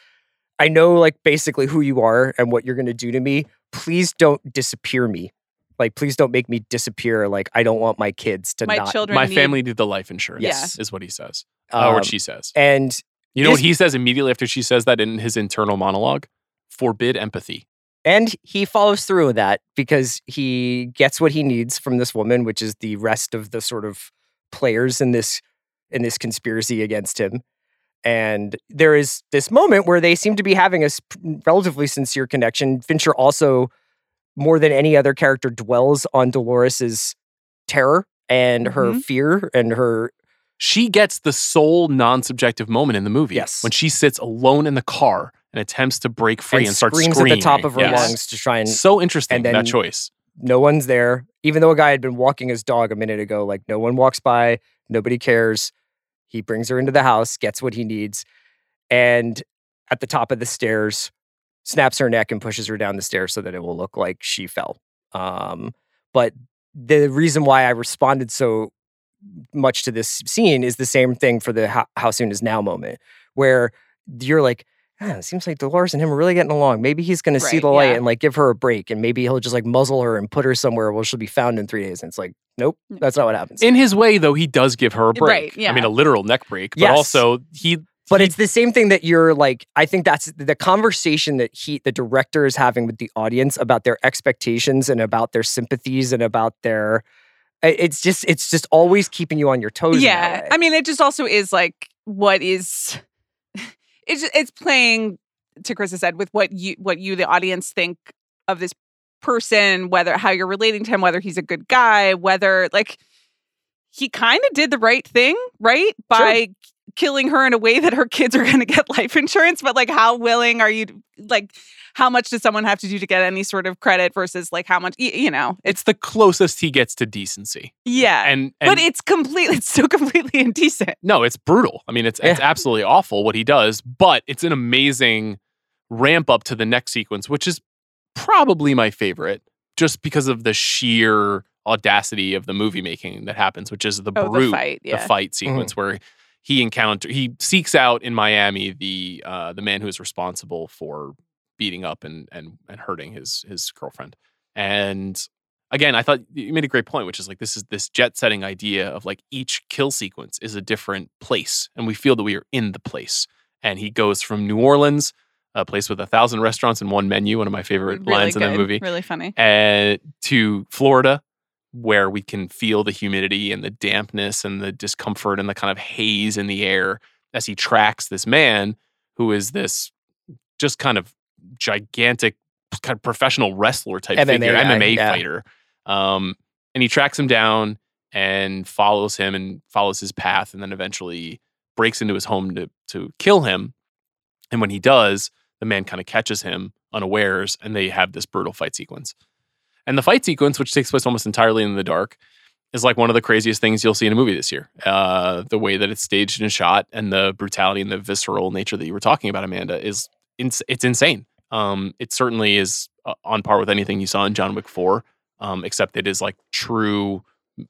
"I know like basically who you are and what you're going to do to me. Please don't disappear me. Like, please don't make me disappear. Like, I don't want my kids to my not." children. My need- family did the life insurance. Yes. is what he says, uh, or Um, what she says. and You know what he says immediately after she says that in his internal monologue? Forbid empathy. And he follows through with that because he gets what he needs from this woman, which is the rest of the sort of players in this in this conspiracy against him. And there is this moment where they seem to be having a s- relatively sincere connection. Fincher also, more than any other character, dwells on Dolores's terror and her Mhm. fear and her She gets the sole non-subjective moment in the movie. Yes. when she sits alone in the car and attempts to break free and, and starts screams screaming at the top of her Yes. lungs to try and So interesting and that choice. no one's there. Even though a guy had been walking his dog a minute ago, like no one walks by, nobody cares. He brings her into the house, gets what he needs, and at the top of the stairs, snaps her neck and pushes her down the stairs so that it will look like she fell. Um, but the reason why I responded so much to this scene is the same thing for the how, how soon is now moment, where you're like, ah, it seems like Dolores and him are really getting along. Maybe he's going to see the light yeah. and like give her a break, and maybe he'll just like muzzle her and put her somewhere where she'll be found in three days. And it's like, nope, that's not what happens. In his way, though, he does give her a break. Right, yeah. I mean, a literal neck break, but Yes. also he. But it's the same thing that you're like. I think that's the conversation that he, the director, is having with the audience about their expectations and about their sympathies and about their. It's just, it's just always keeping you on your toes. yeah i mean it just also is like what is it's it's playing to chris has said with what you what you the audience think of this person whether how you're relating to him whether he's a good guy whether like he kind of did the right thing right by killing her in a way that her kids are going to get life insurance but like how willing are you like how much does someone have to do to get any sort of credit versus like how much you know it's it's the closest he gets to decency, yeah and, and but it's completely it's so completely indecent. No, it's brutal. I mean, it's it's Yeah. absolutely awful what he does, but it's an amazing ramp up to the next sequence, which is probably my favorite, just because of the sheer audacity of the movie mm-hmm. making that happens, which is the oh brute, the fight yeah. the fight sequence where he encounter he seeks out in Miami the uh, the man who is responsible for beating up and and and hurting his his girlfriend. And again, I thought you made a great point, which is like this is this jet setting idea of like each kill sequence is a different place, and we feel that we are in the place. And he goes from New Orleans, a place with a thousand restaurants and one menu, one of my favorite really lines in good, the movie, Really funny. and to Florida, where we can feel the humidity and the dampness and the discomfort and the kind of haze in the air as he tracks this man who is this just kind of gigantic, kind of professional wrestler type MMA figure, guy, MMA yeah. fighter. Um, and he tracks him down and follows him and follows his path, and then eventually breaks into his home to to kill him. And when he does, the man kind of catches him unawares, and they have this brutal fight sequence. And the fight sequence, which takes place almost entirely in the dark, is like one of the craziest things you'll see in a movie this year. Uh, the way that it's staged and shot, and the brutality and the visceral nature that you were talking about, Amanda, is ins- it's insane. Um, it certainly is uh, on par with anything you saw in John Wick Four. um, except it is like true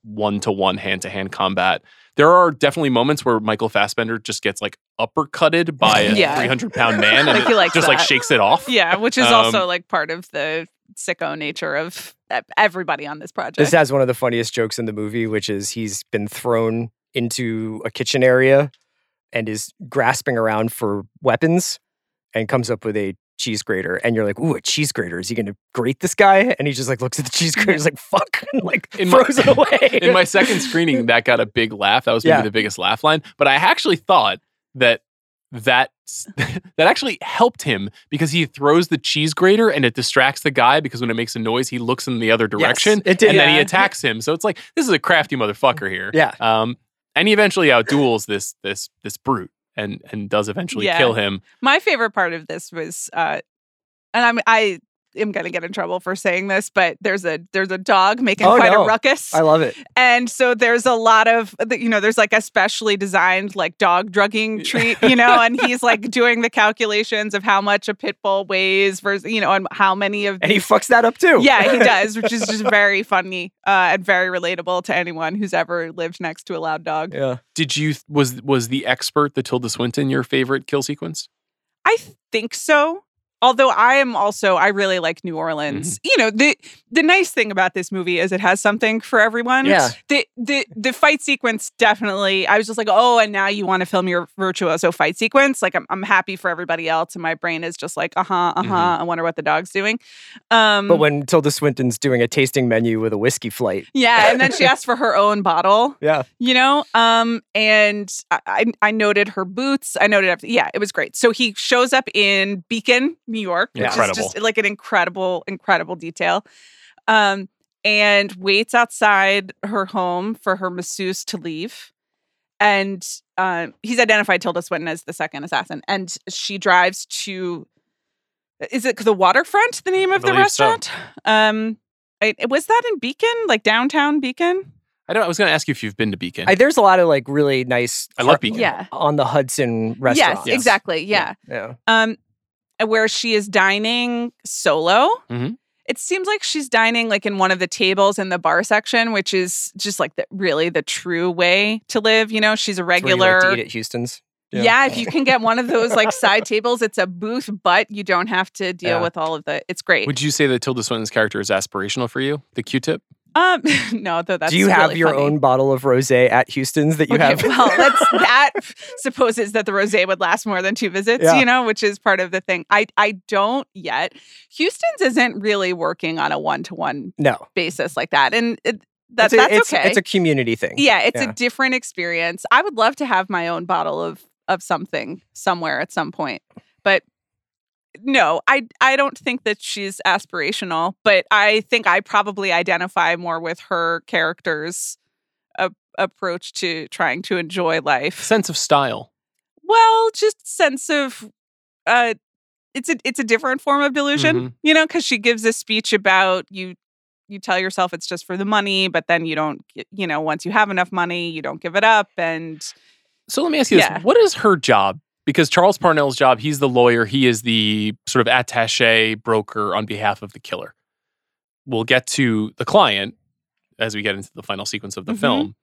one to one, hand to hand combat. There are definitely moments where Michael Fassbender just gets like uppercutted by a Yeah. 300 pound man and Like, just like shakes it off. Yeah, which is Um, also like part of the sicko nature of everybody on this project. This has one of the funniest jokes in the movie, which is he's been thrown into a kitchen area and is grasping around for weapons and comes up with a cheese grater. And you're like, ooh, a cheese grater. Is he going to grate this guy? And he just like looks at the cheese grater. He's like, fuck, and like In my- throws it away. In my second screening, that got a big laugh. That was maybe Yeah. the biggest laugh line. But I actually thought that that that actually helped him because he throws the cheese grater and it distracts the guy because when it makes a noise, he looks in the other direction it did. and then he attacks him. So it's like this is a crafty motherfucker here. Yeah. Um, and he eventually outduels this this this brute and and does eventually Yeah. kill him. My favorite part of this was, uh, and I'm I am gonna get in trouble for saying this, but there's a there's a dog making Oh, quite no. a ruckus, I love it. and so there's a lot of you know there's like a specially designed like dog drugging treat, you know, and he's like doing the calculations of how much a pit bull weighs versus you know and how many of And he fucks that up too. yeah, he does, which is just very funny uh, and very relatable to anyone who's ever lived next to a loud dog. Yeah. Did you was was the expert the Tilda Swinton your favorite kill sequence? I think so. Although I am also I really like New Orleans. Mm-hmm. You know, the the nice thing about this movie is it has something for everyone. Yeah. The the the fight sequence definitely I was just like, "Oh, and now you want to film your virtuoso fight sequence?" Like I'm I'm happy for everybody else and my brain is just like, "Uh-huh, uh-huh. Mhm. I wonder what the dog's doing." Um But when Tilda Swinton's doing a tasting menu with a whiskey flight. yeah, and then she asked for her own bottle. Yeah. you know um and I, I i noted her boots i noted everything yeah it was great so he shows up in beacon new york which Incredible. is just like an incredible incredible detail um and waits outside her home for her masseuse to leave and uh, he's identified tilda swinton as the second assassin and she drives to is it the waterfront the name of the believe so. restaurant um I, was that in beacon like downtown beacon I don't. I was going to ask you if you've been to Beacon. I, there's a lot of like really nice I love Beacon. yeah on the Hudson Yes, restaurant. Yes. exactly. Yeah. Yeah. Um, where she is dining solo. Mhm. It seems like she's dining like in one of the tables in the bar section, which is just like the, really the true way to live. You know, she's a It's where you regular. like to eat at Houston's. yeah. if you can get one of those like side tables, it's a booth, but you don't have to deal Yeah. with all of the. It's great. Would you say that Tilda Swinton's character is aspirational for you? The Q-tip. Um, no, though that's Do you have really your funny. own bottle of rosé at Houston's that you Okay, have? well, that's that supposes that the rosé would last more than two visits, Yeah. you know, which is part of the thing. I I don't yet. Houston's isn't really working on a one to one no. basis like that, and it, that it's a, that's it's, okay. It's a community thing. yeah, it's yeah. a different experience. I would love to have my own bottle of of something somewhere at some point, no, I I don't think that she's aspirational, but I think I probably identify more with her character's a- approach to trying to enjoy life. Sense of style. Well, just sense of uh it's a it's a different form of delusion, Mhm. you know, cuz she gives a speech about you you tell yourself it's just for the money, but then you don't you know, once you have enough money, you don't give it up and So let me ask you Yeah. this: What is her job? Because Charles Parnell's job, he's the lawyer. He is the sort of attaché broker on behalf of the killer. We'll get to the client as we get into the final sequence of the Mhm. film.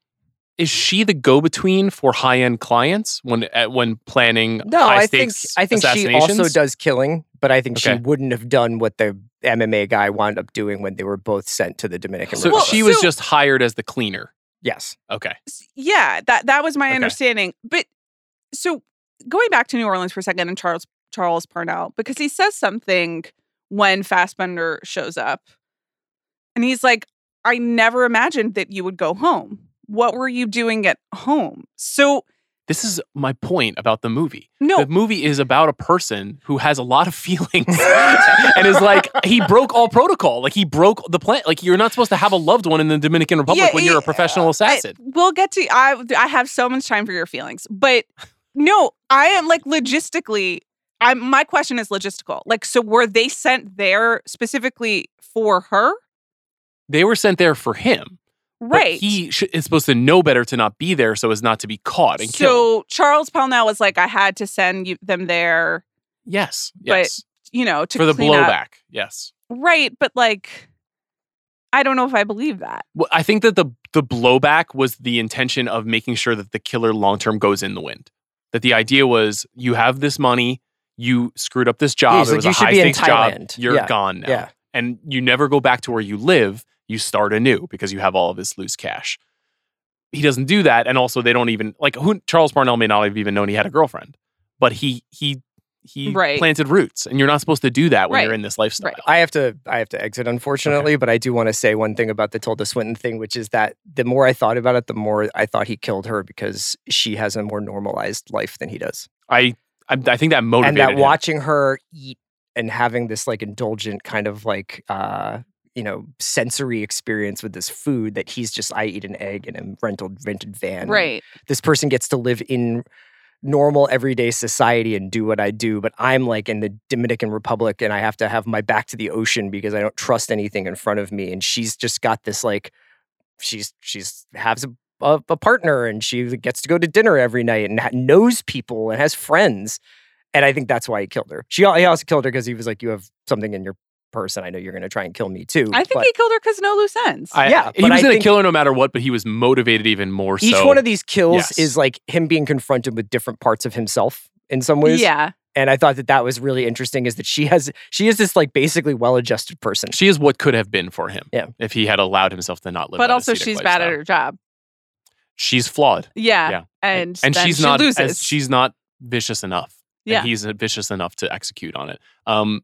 Is she the go-between for high-end clients when at, when planning No, high I think I think she also does killing, but I think she wouldn't have done what the MMA guy wound up doing when they were both sent to the Dominican So Well, Republic. she was so- just hired as the cleaner. yes. Okay. yeah, that that was my Okay. understanding. But so going back to New Orleans for a second and Charles Charles Parnell because he says something when Fassbender shows up. And he's like, "I never imagined that you would go home. What were you doing at home?" So This is my point about the movie. no, The movie is about a person who has a lot of feelings and is like he broke all protocol. Like he broke the plan. Like you're not supposed to have a loved one in the Dominican Republic Yeah, when you're a professional I- assassin. we'll get to I I have so much time for your feelings. But no, I am like logistically I'm my question is logistical. Like so were they sent there specifically for her? they were sent there for him. but Right. he sh- is supposed to know better to not be there so as not to be caught and so killed. Charles Parnell was like I had to send you, them there, Yes. but Yes. you know, to for the clean up. blowback. Yes. Right, but like I don't know if I believe that. Well, I think that the the blowback was the intention of making sure that the killer long term goes in the wind. That the idea was you have this money, you screwed up this job, he's it was "You a should high be in stakes job, Thailand." you're Yeah, gone now. yeah. And you never go back to where you live, you start anew because you have all of this loose cash. He doesn't do that, and also they don't even like who Charles Parnell may not have even known he had a girlfriend, but he he he Right. planted roots, and you're not supposed to do that when Right. you're in this lifestyle. Right. I have to I have to exit unfortunately, but I do want to say one thing about the Tilda Swinton thing, which is that the more I thought about it, the more I thought he killed her because she has a more normalized life than he does. I I, I think that motivated and that him. watching her eat and having this like indulgent kind of like uh you know sensory experience with this food that he's just I eat an egg in a rental rented van. Right. This person gets to live in normal everyday society and do what I do, but I'm like in the Dominican Republic and I have to have my back to the ocean because I don't trust anything in front of me. And she's just got this like she's she's has a a, a partner and she gets to go to dinner every night and ha- knows people and has friends. And I think that's why he killed her. She he also killed her because he was like, "You have something in your purse, and I know you're going to try and kill me too." I think But he killed her because no loose ends. I, Yeah, he was I gonna kill her no matter what, but he was motivated even more. each so. one of these kills yes. is like him being confronted with different parts of himself in some ways. yeah. and I thought that that was really interesting. Is that she has she is this like basically well-adjusted person. she is what could have been for him. Yeah. if he had allowed himself to not live. But also, ascetic she's bad at her job. She's flawed. Yeah. Yeah. And, and then she's she not loses. as she's not vicious enough. and Yeah. he's vicious enough to execute on it. Um,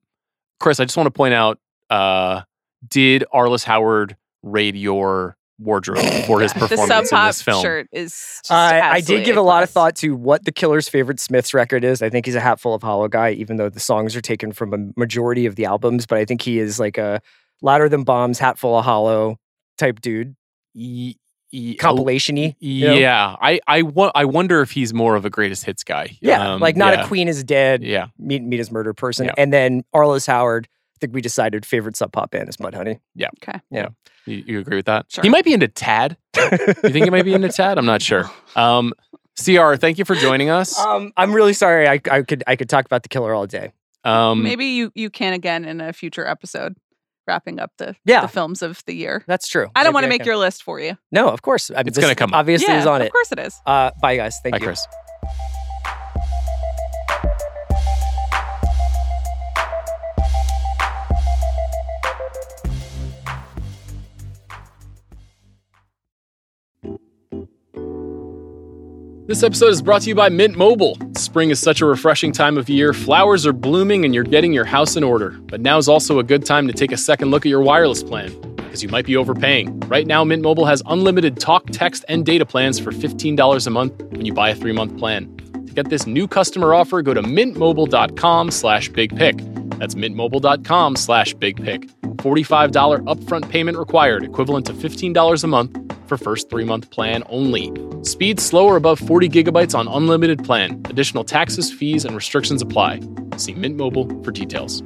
Chris, I just want to point out: uh, Did Arliss Howard raid your wardrobe for his the performance sub in this film? shirt is. Just I I did absolutely give a lot of thought to what the killer's favorite Smiths record is. I think he's a hatful of hollow guy, even though the songs are taken from a majority of the albums. But I think he is like a louder than bombs, hatful of hollow type dude, Ye- ye- compilation y. Yeah, I I, wo- I wonder if he's more of a greatest hits guy. Yeah, Um, like not yeah, a Queen is dead, Yeah, meet meet his murder person, Yeah. and then Arliss Howard. I think we decided favorite sub pop band is Mudhoney. Yeah. Okay. Yeah. You, you agree with that? Sure. He might be into Tad. You think he might be into Tad? I'm not sure. Um, Cr, thank you for joining us. Um, I'm really sorry. I, I could I could talk about the killer all day. Um, Maybe you you can again in a future episode, wrapping up the Yeah. the films of the year. That's true. I don't want to make your list for you. No, of course. I mean, It's gonna come. Obviously, yeah, is on of it. course it is. Uh, bye, guys. Thank Bye, you. Chris. This episode is brought to you by Mint Mobile. Spring is such a refreshing time of year. Flowers are blooming and you're getting your house in order. But now is also a good time to take a second look at your wireless plan because you might be overpaying. Right now, Mint Mobile has unlimited talk, text, and data plans for $15 a month when you buy a three-month plan. To get this new customer offer, go to mintmobile.com slash big pick. That's mintmobile.com slash big pick. $45 upfront payment required, equivalent to $15 a month for first three-month plan only. Speed slower above 40 gigabytes on unlimited plan. Additional taxes, fees, and restrictions apply. See Mint Mobile for details.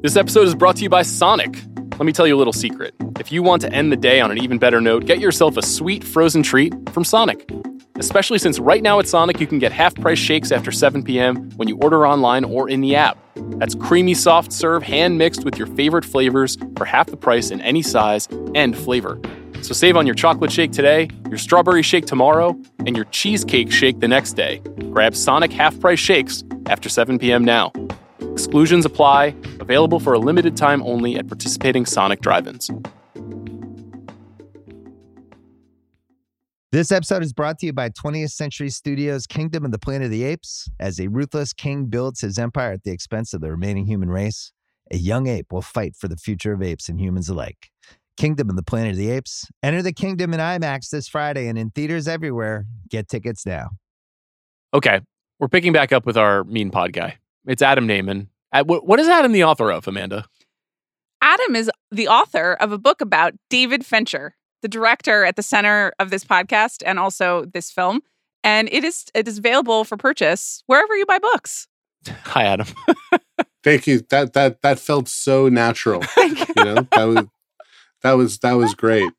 This episode is brought to you by Sonic. Let me tell you a little secret. If you want to end the day on an even better note, get yourself a sweet frozen treat from Sonic. Especially since right now at Sonic you can get half price shakes after 7 p.m. when you order online or in the app. That's creamy soft serve hand mixed with your favorite flavors for half the price in any size and flavor. So save on your chocolate shake today, your strawberry shake tomorrow, and your cheesecake shake the next day. Grab Sonic half price shakes after 7 p.m. now. Exclusions apply, available for a limited time only at participating Sonic drive ins. This episode is brought to you by 20th Century Studios' Kingdom of the Planet of the Apes. As a ruthless king builds his empire at the expense of the remaining human race, a young ape will fight for the future of apes and humans alike. Kingdom of the Planet of the Apes. Enter the kingdom in IMAX this Friday and in theaters everywhere. Get tickets now. Okay, we're picking back up with our mean pod guy. It's Adam Nayman. What, what is Adam the author of, Amanda? Adam is the author of a book about David Fincher, the director at the center of this podcast and also this film. And it is it is available for purchase wherever you buy books. Hi, Adam. Thank you. That that that felt so natural. Thank You know, that was that was that was great.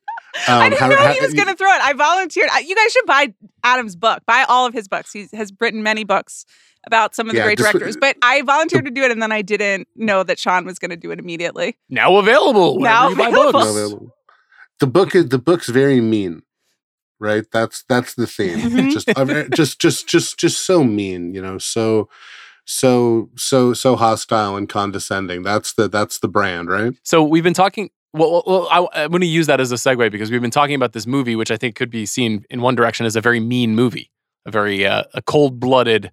I Um, didn't how- know how- he was going to throw it. I volunteered. You guys should buy Adam's book. Buy all of his books. He has written many books about some of the Yeah, great this directors. But I volunteered to do it, and then I didn't know that Sean was going to do it immediately. Now available. whenever Now you buy available. Books. No, available. the book is the book's very mean, right? That's that's the theme. Mhm. just just just just just so mean, you know. So so so so hostile and condescending. That's the that's the brand, right? So we've been talking. Well, well I, I'm going to use that as a segue because we've been talking about this movie, which I think could be seen in one direction as a very mean movie, a very uh, a cold-blooded,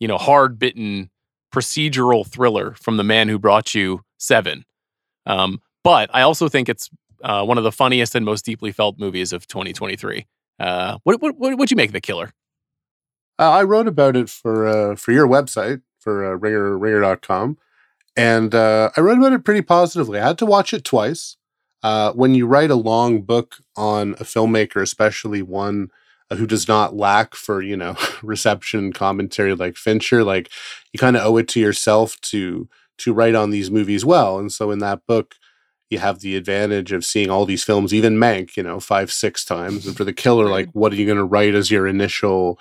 you know, hard-bitten procedural thriller from the man who brought you Seven. Um, but I also think it's uh, one of the funniest and most deeply felt movies of 2023. Uh, what what what would you make of the killer? Uh, I wrote about it for uh, for your website for uh, ringer ringer.com and uh, I wrote about it pretty positively. I had to watch it twice. Uh, when you write a long book on a filmmaker, especially one who does not lack for you know reception commentary like Fincher, like you kind of owe it to yourself to to write on these movies well. And so in that book, you have the advantage of seeing all these films, even Mank, you know, five six times. And for the killer, like what are you going to write as your initial?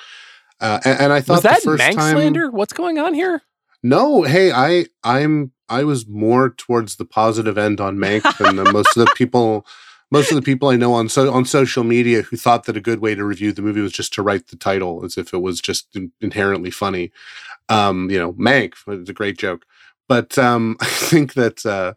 Uh, and, and I thought Was that the first Mank time, slander? What's going on here? no, hey, I I'm I was more towards the positive end on Mank than the, most of the people most of the people I know on so on social media who thought that a good way to review the movie was just to write the title as if it was just in- inherently funny. Um, you know, Mank was a great joke. But um I think that uh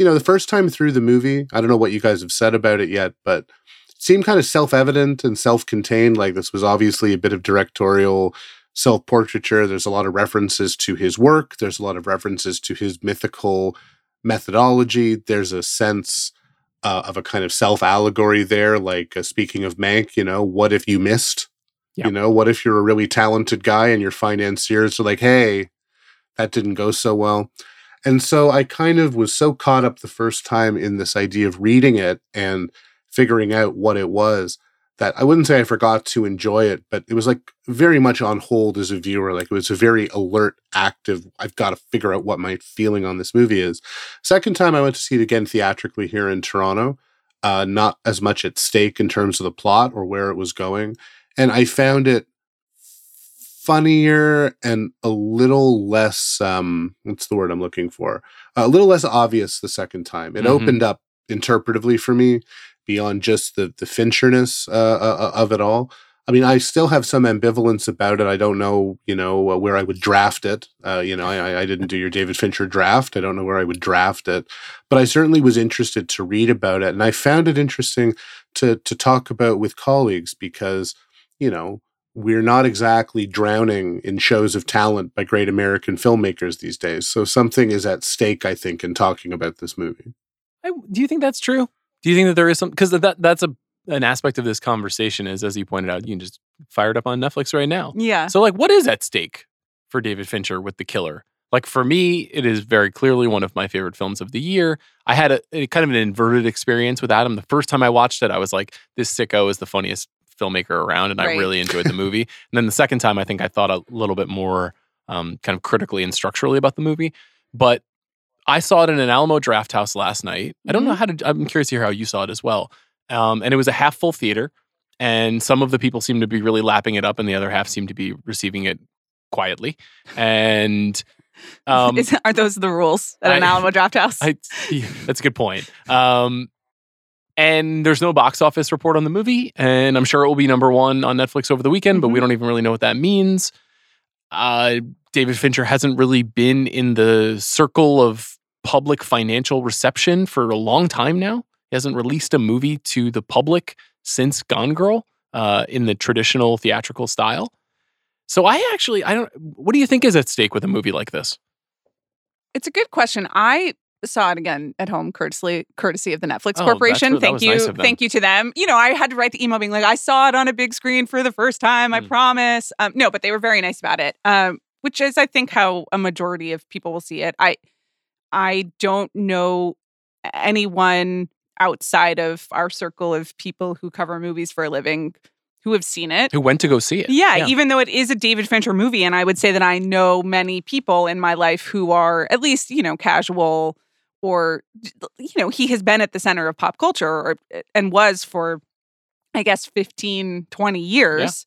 you know, the first time through the movie, I don't know what you guys have said about it yet, but it seemed kind of self-evident and self-contained like this was obviously a bit of directorial self portraiture. There's a lot of references to his work. There's a lot of references to his mythical methodology. There's a sense uh, of a kind of self allegory there. Like uh, speaking of Mank, you know, what if you missed? Yeah. You know, what if you're a really talented guy and your financiers are like, hey, that didn't go so well. And so I kind of was so caught up the first time in this idea of reading it and figuring out what it was that I wouldn't say I forgot to enjoy it, but it was like very much on hold as a viewer. Like it was a very alert, active, I've got to figure out what my feeling on this movie is. Second time I went to see it again theatrically here in Toronto, uh, not as much at stake in terms of the plot or where it was going. And I found it funnier and a little less, um, what's the word I'm looking for? a little less obvious the second time. It Mhm. opened up interpretively for me beyond just the the Fincherness uh, uh, of it all. I mean, I still have some ambivalence about it. I don't know, you know, uh, where I would draft it. Uh, you know, I, I didn't do your David Fincher draft. I don't know where I would draft it, but I certainly was interested to read about it, and I found it interesting to to talk about with colleagues because, you know, we're not exactly drowning in shows of talent by great American filmmakers these days. So something is at stake, I think, in talking about this movie. I, do you think that's true? Do you think that there is some because that that's a an aspect of this conversation is as you pointed out, you can just fire it up on Netflix right now. Yeah. So like what is at stake for David Fincher with The Killer? Like for me, it is very clearly one of my favorite films of the year. I had a, a kind of an inverted experience with Adam. The first time I watched it, I was like, this sicko is the funniest filmmaker around, and I really enjoyed the movie. and then the second time, I think I thought a little bit more um, kind of critically and structurally about the movie. But I saw it in an Alamo Drafthouse last night. I don't know how to. I'm curious to hear how you saw it as well. Um, and it was a half full theater, and some of the people seemed to be really lapping it up, and the other half seemed to be receiving it quietly. And um, Is, are those the rules at an I- Alamo Drafthouse? I, yeah, that's a good point. Um, and there's no box office report on the movie, and I'm sure it will be number one on Netflix over the weekend, but we Mhm. don't even really know what that means. Uh, David Fincher hasn't really been in the circle of public financial reception for a long time now. He hasn't released a movie to the public since Gone Girl uh, in the traditional theatrical style. So I actually, I don't. What do you think is at stake with a movie like this? It's a good question. I saw it again at home, courtesy courtesy of the Netflix Oh, Corporation. Thank you, nice thank you to them. You know, I had to write the email being like, I saw it on a big screen for the first time. I Mm. promise. Um, no, but they were very nice about it. Um, which is, I think, how a majority of people will see it. I, I don't know anyone outside of our circle of people who cover movies for a living who have seen it. Who went to go see it? Yeah, even though it is a David Fincher movie, and I would say that I know many people in my life who are at least, you know, casual or you know he has been at the center of pop culture or, eh, and was for i guess 15 20 years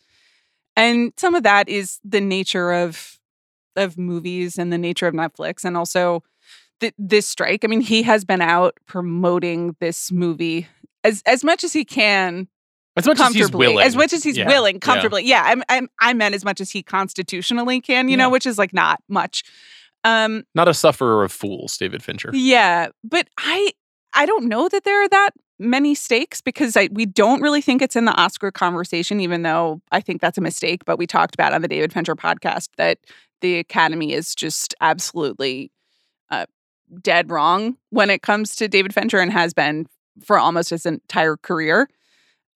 and some of that is the nature of of movies and the nature of netflix and also th- this strike. I mean he has been out promoting this movie as as much as he can As much as he's willing. as much as he's Yeah, willing comfortably. Yeah, I'm, I'm i meant as much as he constitutionally can you know which is like not much um Not a sufferer of fools, David Fincher. yeah, but I I don't know that there are that many stakes because I, we don't really think it's in the Oscar conversation, even though I think that's a mistake. But we talked about on the David Fincher podcast that the Academy is just absolutely uh, dead wrong when it comes to David Fincher and has been for almost his entire career.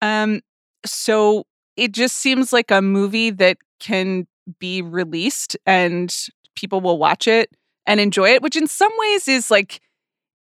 Um, so it just seems like a movie that can be released and people will watch it and enjoy it, which in some ways is like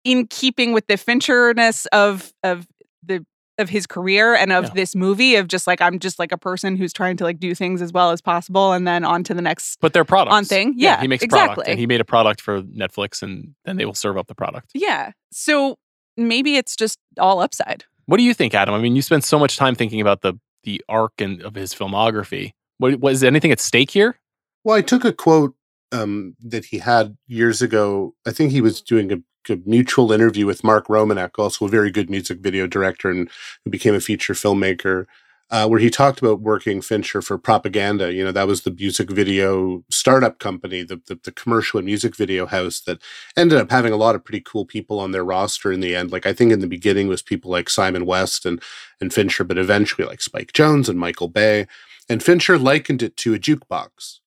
in keeping with the Fincherness of of the of his career and of Yeah. this movie of just like I'm just like a person who's trying to like do things as well as possible and then on to the next But their product. On thing. Yeah, he makes product. exactly. And he made a product for Netflix and then they will serve up the product. yeah. So maybe it's just all upside. What do you think, Adam? I mean, you spent so much time thinking about the the arc and of his filmography. What was anything at stake here? Well, I took a quote um, that he had years ago. I think he was doing a, a mutual interview with Mark Romanek, also a very good music video director and who became a feature filmmaker, uh, where he talked about working Fincher for propaganda. You know, that was the music video startup company, the, the, the commercial and music video house that ended up having a lot of pretty cool people on their roster in the end. Like I think in the beginning was people like Simon West and, and Fincher, but eventually like Spike Jonze and Michael Bay. And Fincher likened it to a jukebox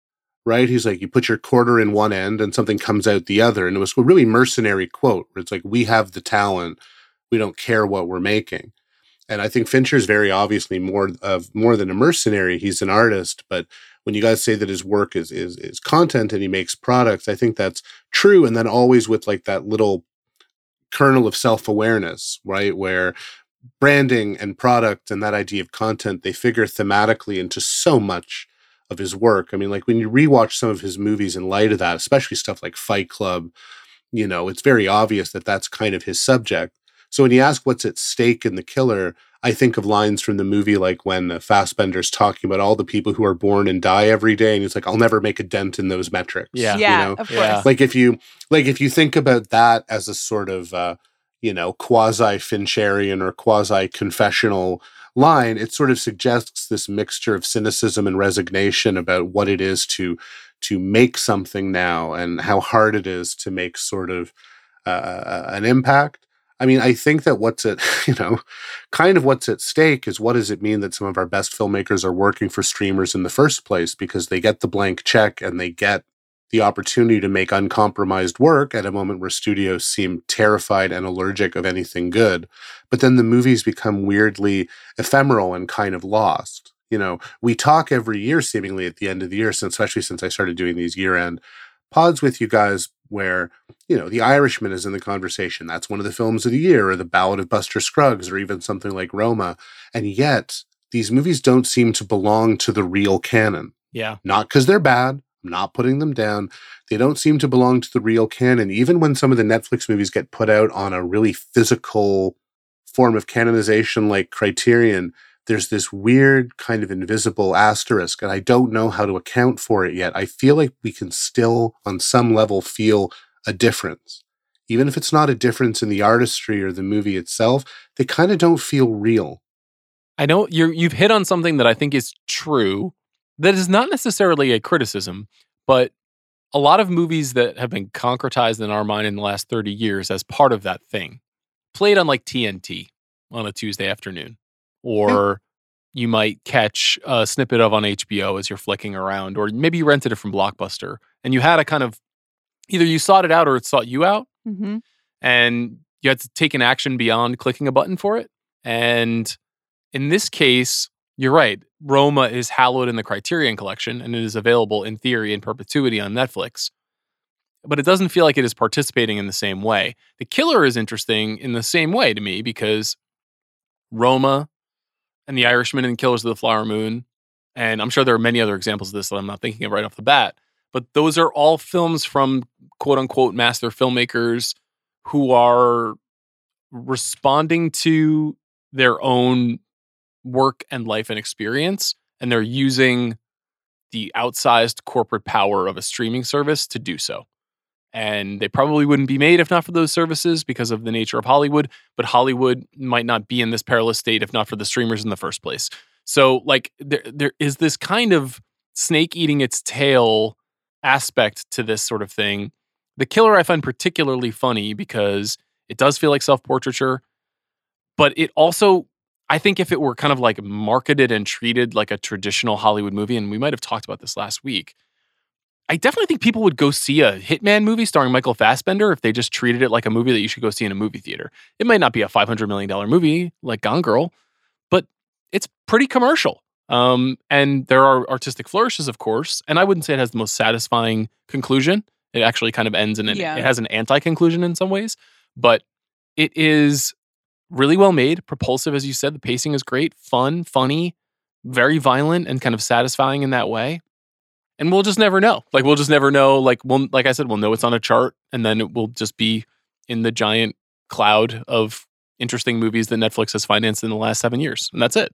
right? He's like, you put your quarter in one end and something comes out the other. And it was a really mercenary quote where it's like, we have the talent. We don't care what we're making. And I think Fincher's very obviously more of more than a mercenary. He's an artist, but when you guys say that his work is is is content and he makes products, I think that's true. And then always with like that little kernel of self-awareness, right? Where branding and product and that idea of content, they figure thematically into so much of his work. I mean, like when you rewatch some of his movies in light of that, especially stuff like Fight Club, you know, it's very obvious that that's kind of his subject. So when you ask what's at stake in The Killer, I think of lines from the movie like when uh, Fassbender's talking about all the people who are born and die every day, and he's like, "I'll never make a dent in those metrics." Yeah. you yeah, know? of course. Yeah. like if you like if you think about that as a sort of uh, you know quasi Fincherian or quasi confessional line, it sort of suggests this mixture of cynicism and resignation about what it is to to make something now and how hard it is to make sort of uh, an impact. I mean, I think that what's at you know, kind of what's at stake is what does it mean that some of our best filmmakers are working for streamers in the first place because they get the blank check and they get the opportunity to make uncompromised work at a moment where studios seem terrified and allergic of anything good. But then the movies become weirdly ephemeral and kind of lost. You know, we talk every year seemingly at the end of the year, since especially since I started doing these year end pods with you guys where, you know, The Irishman is in the conversation. That's one of the films of the year, or The Ballad of Buster Scruggs, or even something like Roma. And yet, these movies don't seem to belong to the real canon Yeah. not because they're bad. Not putting them down. They don't seem to belong to the real canon. Even when some of the Netflix movies get put out on a really physical form of canonization like Criterion, there's this weird kind of invisible asterisk, and I don't know how to account for it yet. I feel like we can still, on some level, feel a difference. Even if it's not a difference in the artistry or the movie itself, they kind of don't feel real. I know you're you've hit on something that I think is true. That is not necessarily a criticism, but a lot of movies that have been concretized in our mind in the last 30 years as part of that thing played on like TNT on a Tuesday afternoon. Or you might catch a snippet of on HBO as you're flicking around, or maybe you rented it from Blockbuster and you had a kind of either you sought it out or it sought you out Mm-hmm. and you had to take an action beyond clicking a button for it. And in this case, you're right. Roma is hallowed in the Criterion Collection and it is available in theory in perpetuity on Netflix. But it doesn't feel like it is participating in the same way. The Killer is interesting in the same way to me because Roma and The Irishman and Killers of the Flower Moon, and I'm sure there are many other examples of this that I'm not thinking of right off the bat, but those are all films from quote unquote master filmmakers who are responding to their own work and life and experience, and they're using the outsized corporate power of a streaming service to do so. And they probably wouldn't be made if not for those services because of the nature of Hollywood, but Hollywood might not be in this perilous state if not for the streamers in the first place. So, like, there, there is this kind of snake eating its tail aspect to this sort of thing. The killer I find particularly funny because it does feel like self portraiture, but it also, I think, if it were kind of like marketed and treated like a traditional Hollywood movie, and we might have talked about this last week, I definitely think people would go see a Hitman movie starring Michael Fassbender if they just treated it like a movie that you should go see in a movie theater. It might not be a $500 million movie like Gone Girl, but it's pretty commercial. Um, and there are artistic flourishes, of course. And I wouldn't say it has the most satisfying conclusion. It actually kind of ends in an, Yeah. it has an anti conclusion in some ways, but it is really well made, propulsive, as you said. The pacing is great, fun, funny, very violent, and kind of satisfying in that way. And we'll just never know. Like we'll just never know. Like we'll, like I said, we'll know it's on a chart, and then it will just be in the giant cloud of interesting movies that Netflix has financed in the last seven years, and that's it.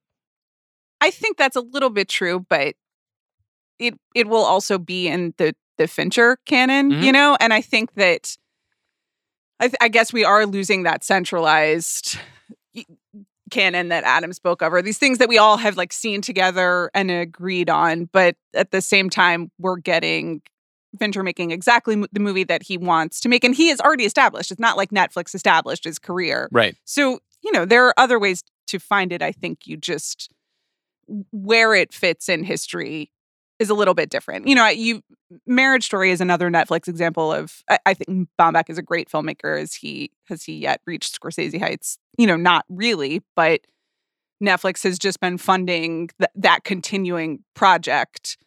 I think that's a little bit true, but it it will also be in the the Fincher canon, Mhm. you know. And I think that I, th- I guess we are losing that centralized canon that Adam spoke of, or these things that we all have like seen together and agreed on. But at the same time, we're getting Fincher making exactly m- the movie that he wants to make, and he is already established. It's not like Netflix established his career. Right. So, you know, there are other ways to find it. I think you just where it fits in history is a little bit different. You know, you Marriage Story is another Netflix example of I, I think Baumbach is a great filmmaker. Is he has he yet reached Scorsese heights? You know, not really, but Netflix has just been funding th- that continuing project.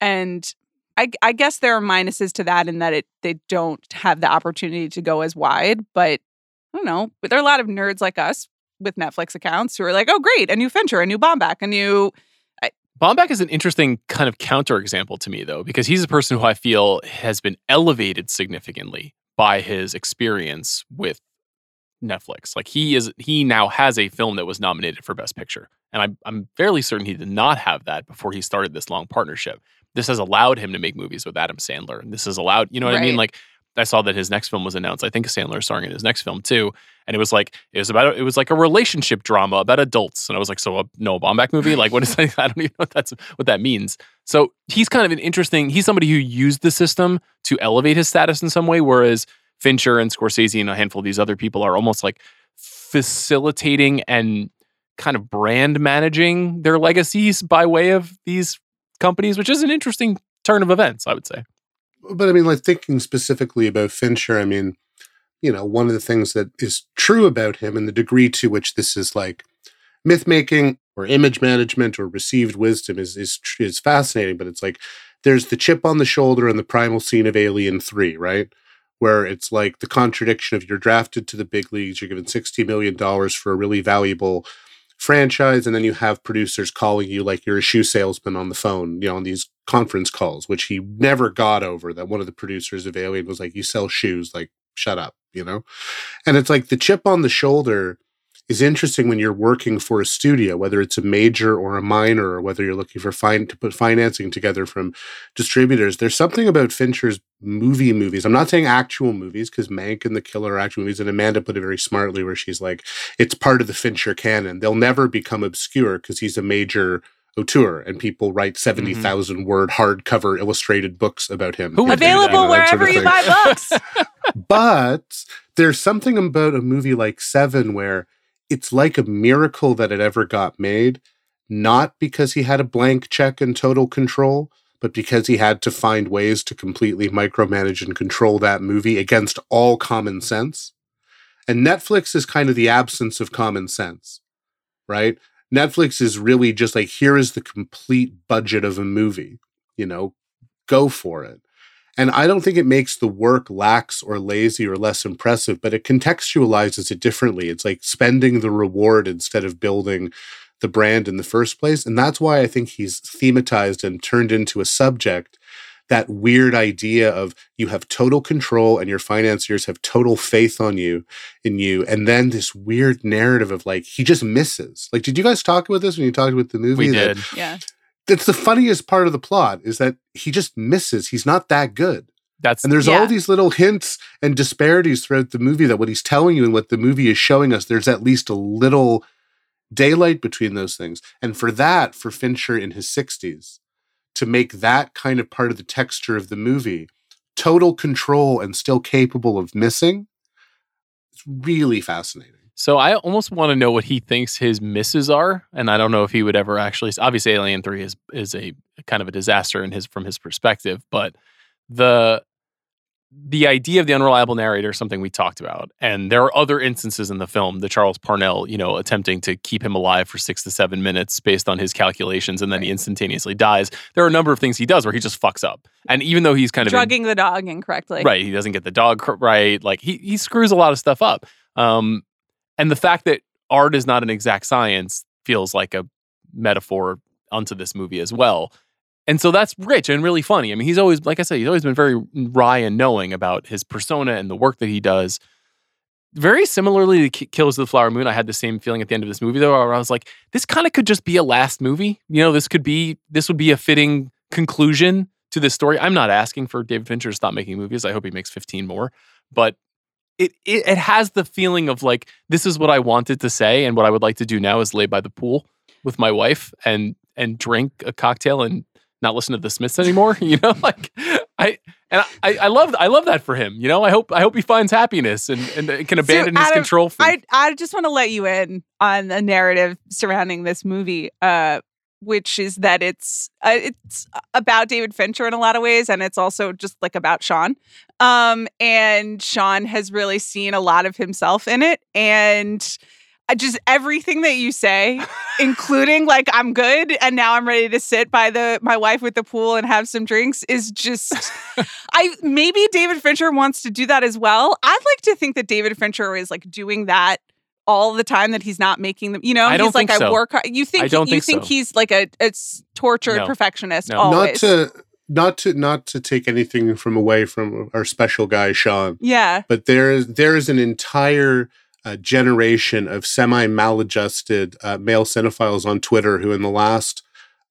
And I, I guess there are minuses to that in that it they don't have the opportunity to go as wide, but I don't know. But there are a lot of nerds like us with Netflix accounts who are like, oh, great, a new Fincher, a new Baumbach, a new. Baumbach is an interesting kind of counterexample to me, though, because he's a person who I feel has been elevated significantly by his experience with Netflix. Like he is, he now has a film that was nominated for Best Picture, and I'm I'm fairly certain he did not have that before he started this long partnership. This has allowed him to make movies with Adam Sandler, and this has allowed, you know what I mean? Like I saw that his next film was announced. I think Sandler is starring in his next film too, and it was like it was about it was like a relationship drama about adults, and I was like, so a Noah Baumbach movie? Like what is that? I don't even know what that's what that means. So he's kind of an interesting. He's somebody who used the system to elevate his status in some way, whereas Fincher and Scorsese and a handful of these other people are almost like facilitating and kind of brand managing their legacies by way of these companies, which is an interesting turn of events, I would say. But I mean, like thinking specifically about Fincher, I mean, you know, one of the things that is true about him and the degree to which this is like myth making or image management or received wisdom is is is fascinating. But it's like there's the chip on the shoulder and the primal scene of Alien Three, right? Where it's like the contradiction of you're drafted to the big leagues, you're given sixty million dollars for a really valuable franchise, and then you have producers calling you like you're a shoe salesman on the phone, you know, on these conference calls, which he never got over. That one of the producers of Alien was like, "You sell shoes, like shut up," you know. And it's like the chip on the shoulder is interesting when you're working for a studio, whether it's a major or a minor, or whether you're looking for fine to put financing together from distributors. There's something about Fincher's movie movies. I'm not saying actual movies because Mank and The Killer are actual movies, and Amanda put it very smartly where she's like, it's part of the Fincher canon. They'll never become obscure because he's a major auteur and people write mm-hmm. 70,000 word hardcover illustrated books about him. Who would do that? Available that sort wherever of you buy books. but there's something about a movie like Seven where it's like a miracle that it ever got made, not because he had a blank check and total control, but because he had to find ways to completely micromanage and control that movie against all common sense. And Netflix is kind of the absence of common sense, right? Netflix is really just like, here is the complete budget of a movie, you know, go for it. And I don't think it makes the work lax or lazy or less impressive, but it contextualizes it differently. It's like spending the reward instead of building the brand in the first place. And that's why I think he's thematized and turned into a subject that weird idea of you have total control and your financiers have total faith on you in you and then this weird narrative of like he just misses like did you guys talk about this when you talked about the movie We That- did. Yeah. That's the funniest part of the plot is that he just misses he's not that good That's and there's Yeah. all these little hints and disparities throughout the movie that what he's telling you and what the movie is showing us, there's at least a little daylight between those things. And for that, for Fincher in his 60s, to make that kind of part of the texture of the movie, total control and still capable of missing, it's really fascinating. So I almost want to know what he thinks his misses are, and I don't know if he would ever actually. Obviously, Alien Three is is a kind of a disaster in his from his perspective, but the the idea of the unreliable narrator is something we talked about, and there are other instances in the film. The Charles Parnell, you know, attempting to keep him alive for six to seven minutes based on his calculations, and then he instantaneously dies. There are a number of things he does where he just fucks up, and even though he's kind of Drugging the dog incorrectly. right he doesn't get the dog cr- right like he he screws a lot of stuff up um and the fact that art is not an exact science feels like a metaphor onto this movie as well and so that's rich and really funny i mean he's always like i said he's always been very wry and knowing about his persona and the work that he does very similarly to Ki- Killers of the Flower Moon, I had the same feeling at the end of this movie, though, where I was like, this kind of could just be a last movie. You know, this could be, this would be a fitting conclusion to this story. I'm not asking for David Fincher to stop making movies. I hope he makes 15 more, but it, it it has the feeling of like this is what I wanted to say, and what I would like to do now is lay by the pool with my wife and and drink a cocktail and not listen to the Smiths anymore. You know, like I and I, I love I love that for him. You know, I hope I hope he finds happiness and and can abandon his Adam, control. freak. I I just want to let you in on the narrative surrounding this movie, uh, which is that it's uh, it's about David Fincher in a lot of ways, and it's also just like about Sean. Um, and Sean has really seen a lot of himself in it, and I just everything that you say, including like I'm good and now I'm ready to sit by the my wife with the pool and have some drinks, is just I maybe David Fincher wants to do that as well. I'd like to think that David Fincher is like doing that all the time that he's not making them. You know, I don't he's like think I work hard. You think I don't you think think so. he's like a it's tortured No. perfectionist No. always. Not to not to not to take anything from away from our special guy Sean. yeah. but there is there is an entire uh, generation of semi maladjusted uh, male cinephiles on Twitter who, in the last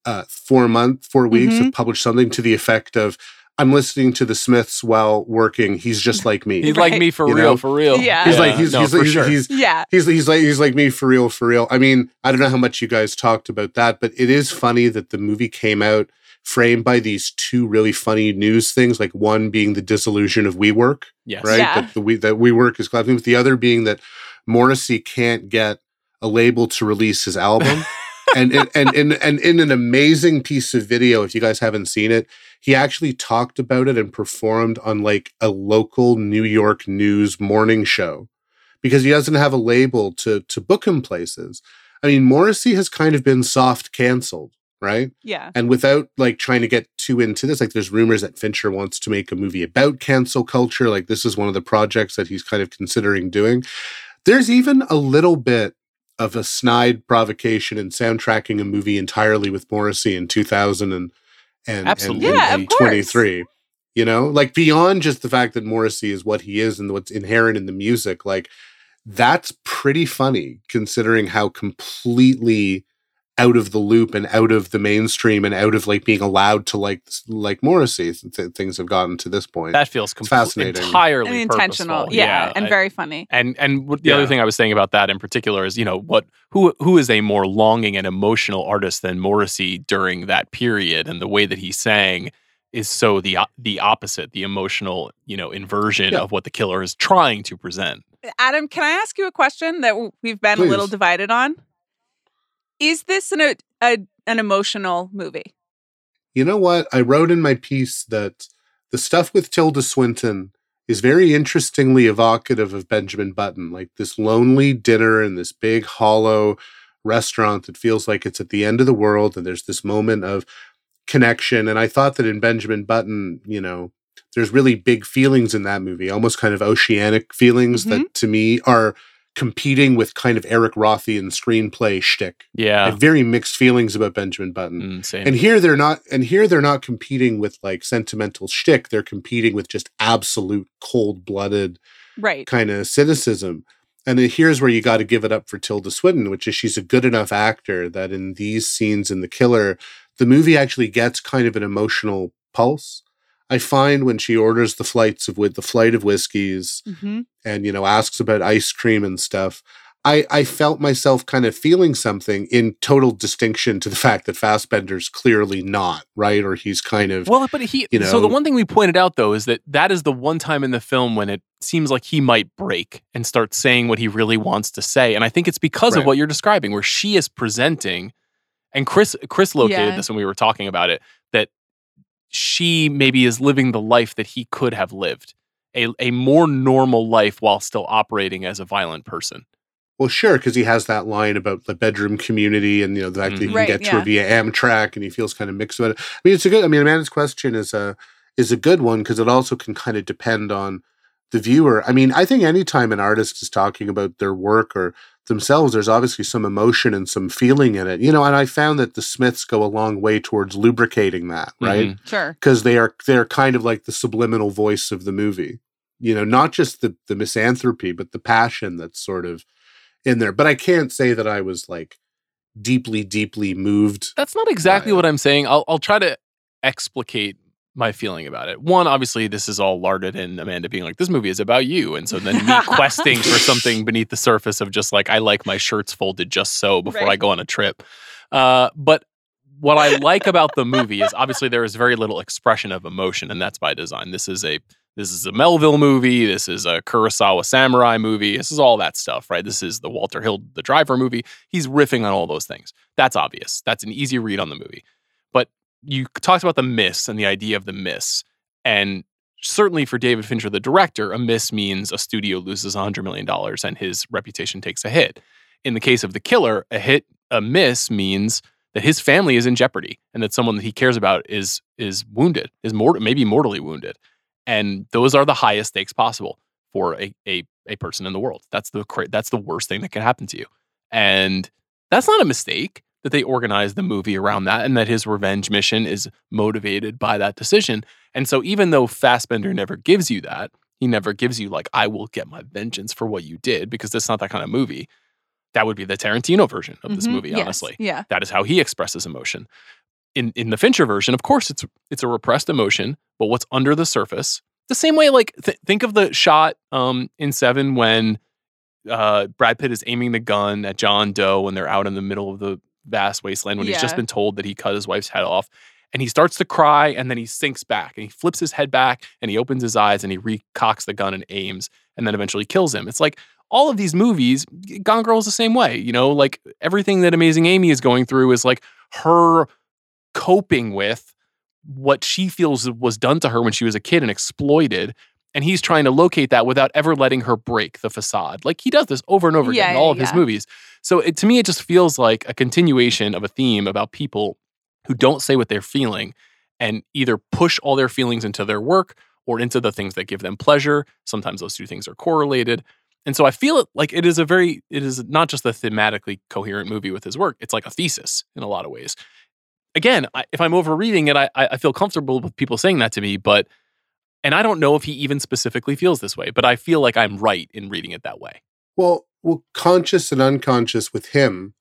uh, four month four weeks, Mm-hmm. have published something to the effect of, "I'm listening to the Smiths while working. He's just like me. He's like Right. me for You real, know? for real. Yeah. He's like he's no, he's, he's, sure. he's Yeah. He's he's like he's like me for real for real. I mean, I don't know how much you guys talked about that, but it is funny that the movie came out framed by these two really funny news things. Like one being the dissolution of WeWork, yes. right? Yeah. That the we that WeWork is collapsing. But the other being that Morrissey can't get a label to release his album. and, and, and, and, and in an amazing piece of video, if you guys haven't seen it, he actually talked about it and performed on like a local New York news morning show because he doesn't have a label to to book him places. I mean, Morrissey has kind of been soft canceled, right? Yeah. And without like trying to get too into this, like there's rumors that Fincher wants to make a movie about cancel culture. Like this is one of the projects that he's kind of considering doing. There's even a little bit of a snide provocation in soundtracking a movie entirely with Morrissey in 2000 and and, Absolutely. and, Yeah, and of course. 23. You know, like beyond just the fact that Morrissey is what he is and what's inherent in the music, like that's pretty funny considering how completely out of the loop and out of the mainstream and out of like being allowed to like like Morrissey th- things have gotten to this point. That feels It's compl- fascinating. entirely And intentional. purposeful. Yeah. and I- very funny. And and what- the Yeah. other thing I was saying about that in particular is, you know, what who who is a more longing and emotional artist than Morrissey during that period, and the way that he sang is so the the opposite, the emotional, you know, inversion Yeah. of what the killer is trying to present. Adam, can I ask you a question that we've been a little divided on? Is this an a, a an emotional movie? You know what? I wrote in my piece that the stuff with Tilda Swinton is very interestingly evocative of Benjamin Button, like this lonely dinner in this big hollow restaurant that feels like it's at the end of the world and there's this moment of connection and I thought that in Benjamin Button, you know, there's really big feelings in that movie, almost kind of oceanic feelings that mm-hmm. to me are competing with kind of Eric Rothian screenplay shtick. I Yeah. have very mixed feelings about Benjamin Button. Mm, same. And here they're not and here they're not competing with like sentimental shtick. They're competing with just absolute cold blooded Right. kind of cynicism. And then here's where you got to give it up for Tilda Swinton, which is she's a good enough actor that in these scenes in The Killer, the movie actually gets kind of an emotional pulse. I find when she orders the flights of with the flight of whiskeys hmm and you know asks about ice cream and stuff, I I felt myself kind of feeling something in total distinction to the fact that Fassbender's clearly not right, or he's kind of Well, but he. you know, so the one thing we pointed out though is that that is the one time in the film when it seems like he might break and start saying what he really wants to say, and I think it's because of what you're describing, where she is presenting, and Chris Chris located Yeah. this when we were talking about it that she maybe is living the life that he could have lived, a a more normal life while still operating as a violent person. Well, sure, because he has that line about the bedroom community and you know the fact that Mhm. he Right, can get to yeah. it via Amtrak, and he feels kind of mixed about it. I mean, it's a good. I mean, Amanda's question is a is a good one because it also can kind of depend on the viewer. I mean, I think anytime an artist is talking about their work or themselves, there's obviously some emotion and some feeling in it, you know. And I found that the Smiths go a long way towards lubricating that, right? Mhm. Sure. because they are they're kind of like the subliminal voice of the movie you know not just the the misanthropy but the passion that's sort of in there but i can't say that i was like deeply deeply moved That's not exactly what I'm saying. I'll I'll try to explicate my feeling about it. One, obviously, this is all larded in Amanda being like, "This movie is about you," and so then me questing for something beneath the surface of just like I like my shirts folded just so before I go on a trip. Uh, but what I like about the movie is obviously there is very little expression of emotion, and that's by design. This is a this is a Melville movie. This is a Kurosawa samurai movie. This is all that stuff, right? This is the Walter Hill, the driver movie. He's riffing on all those things. That's obvious. That's an easy read on the movie. You talked about the miss and the idea of the miss. And certainly for David Fincher, the director, a miss means a studio loses $100 million and his reputation takes a hit. In the case of The Killer, a hit, a miss means that his family is in jeopardy and that someone that he cares about is is wounded, is mort- maybe mortally wounded. And those are the highest stakes possible for a, a, a person in the world. That's the that's the worst thing that can happen to you. And that's not a mistake that they organize the movie around that and that his revenge mission is motivated by that decision. And so even though Fassbender never gives you that, he never gives you like, I will get my vengeance for what you did, because that's not that kind of movie. That would be the Tarantino version of this Mhm. movie, Yes. honestly. Yeah. That is how he expresses emotion. In in the Fincher version, of course, it's it's a repressed emotion, but what's under the surface, the same way, like th- think of the shot um, in Seven when uh, Brad Pitt is aiming the gun at John Doe when they're out in the middle of the vast wasteland when he's just been told that he cut his wife's head off. And he starts to cry and then he sinks back and he flips his head back and he opens his eyes and he recocks the gun and aims and then eventually kills him. It's like all of these movies, Gone Girl is the same way. You know, like everything that Amazing Amy is going through is like her coping with what she feels was done to her when she was a kid and exploited. And he's trying to locate that without ever letting her break the facade. Like he does this over and over Yeah, again in all yeah, of his yeah. movies. So it, to me, it just feels like a continuation of a theme about people who don't say what they're feeling and either push all their feelings into their work or into the things that give them pleasure. Sometimes those two things are correlated. And so I feel like it is a very, it is not just a thematically coherent movie with his work. It's like a thesis in a lot of ways. Again, I, if I'm overreading it, I I feel comfortable with people saying that to me, but, and I don't know if he even specifically feels this way, but I feel like I'm right in reading it that way. Well, well, conscious and unconscious with him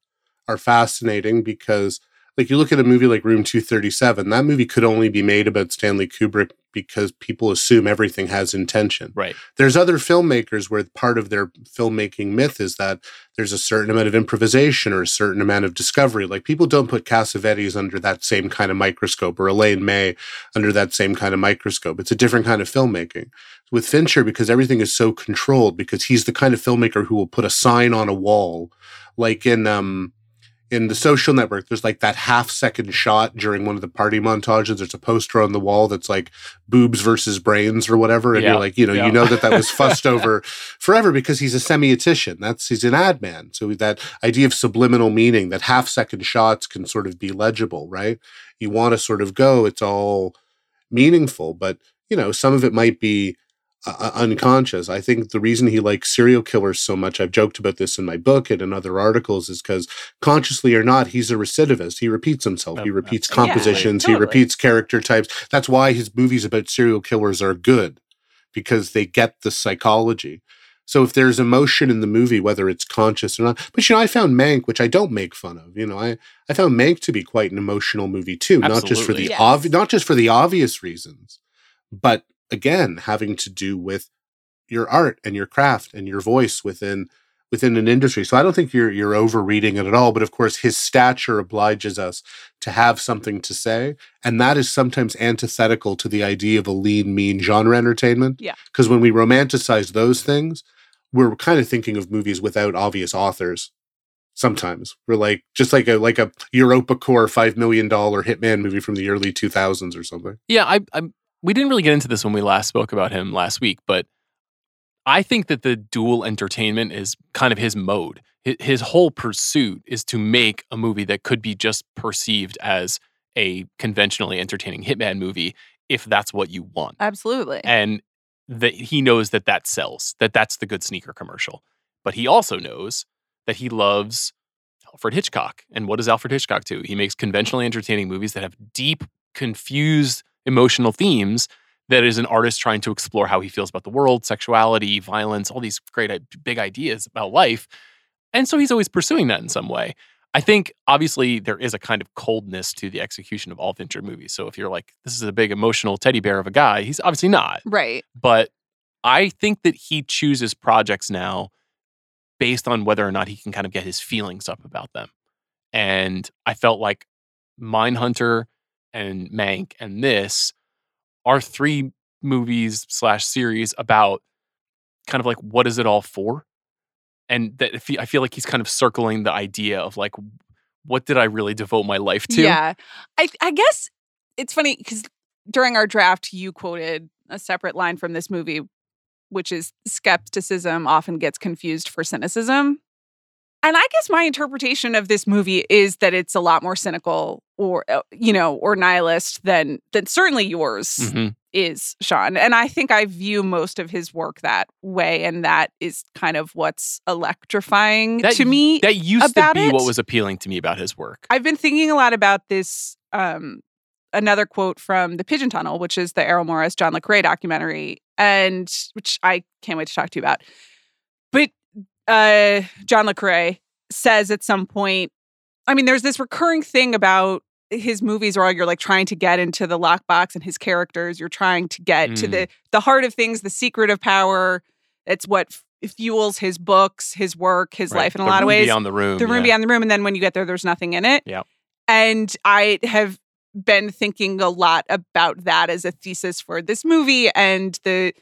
are fascinating because, like, you look at a movie like Room 237, that movie could only be made about Stanley Kubrick because people assume everything has intention. Right. There's other filmmakers where part of their filmmaking myth is that there's a certain amount of improvisation or a certain amount of discovery. Like, people don't put Cassavetes under that same kind of microscope or Elaine May under that same kind of microscope. It's a different kind of filmmaking with Fincher because everything is so controlled because he's the kind of filmmaker who will put a sign on a wall. Like in um in the social network there's like that half second shot during one of the party montages. There's a poster on the wall that's like boobs versus brains or whatever. And Yeah, you're like you know yeah. you know that that was fussed over forever because he's a semiotician. That's he's an ad man. So that idea of subliminal meaning that half second shots can sort of be legible right? You want to sort of go it's all meaningful. But you know some of it might be uh, unconscious. I think the reason he likes serial killers so much, I've joked about this in my book and in other articles, is because consciously or not, he's a recidivist. He repeats himself. He repeats compositions. Yeah, He totally. repeats character types. That's why his movies about serial killers are good because they get the psychology. So if there's emotion in the movie, whether it's conscious or not, but you know, I found Mank, which I don't make fun of. You know, I I found Mank to be quite an emotional movie too, not just for the Yes. obvious, not just for the obvious reasons, but again having to do with your art and your craft and your voice within within an industry. So I don't think you're you're overreading it at all. But of course, his stature obliges us to have something to say, and that is sometimes antithetical to the idea of a lean, mean genre entertainment. Yeah. Because when we romanticize those things, we're kind of thinking of movies without obvious authors. Sometimes we're like just like a like a EuropaCorp five million dollar hitman movie from the early two thousands or something. Yeah, I, I we didn't really get into this when we last spoke about him last week, but I think that the dual entertainment is kind of his mode. His whole pursuit is to make a movie that could be just perceived as a conventionally entertaining hitman movie if that's what you want. Absolutely. And that he knows that that sells, that that's the good sneaker commercial. But he also knows that he loves Alfred Hitchcock. And what does Alfred Hitchcock do? He makes conventionally entertaining movies that have deep, confused emotional themes that is an artist trying to explore how he feels about the world, sexuality, violence, all these great uh, big ideas about life. And so he's always pursuing that in some way. I think obviously there is a kind of coldness to the execution of all Fincher movies. So if you're like, this is a big emotional teddy bear of a guy, he's obviously not. right. But I think that he chooses projects now based on whether or not he can kind of get his feelings up about them. And I felt like Mindhunter and Mank and this are three movies slash series about kind of like what is it all for? And that I feel like he's kind of circling the idea of like, what did I really devote my life to? Yeah. I I guess it's funny because during our draft, you quoted a separate line from this movie, which is skepticism often gets confused for cynicism. And I guess my interpretation of this movie is that it's a lot more cynical or uh, you know, or nihilist than than certainly yours Mhm. is, Sean. And I think I view most of his work that way and that is kind of what's electrifying That to me that used to be what was appealing to me about his work. I've been thinking a lot about this. Um, another quote from The Pigeon Tunnel, which is the Errol Morris John Le Carre documentary, and which I can't wait to talk to you about. But uh, John Le Carre says at some point, I mean, there's this recurring thing about his movies are all you're like trying to get into the lockbox and his characters. You're trying to get to Mm. the the heart of things, the secret of power. It's what f- fuels his books, his work, his Right. life in a The lot of ways Beyond the room. the room yeah. beyond the room and then when you get there there's nothing in it Yep. and i have been thinking a lot about that as a thesis for this movie and the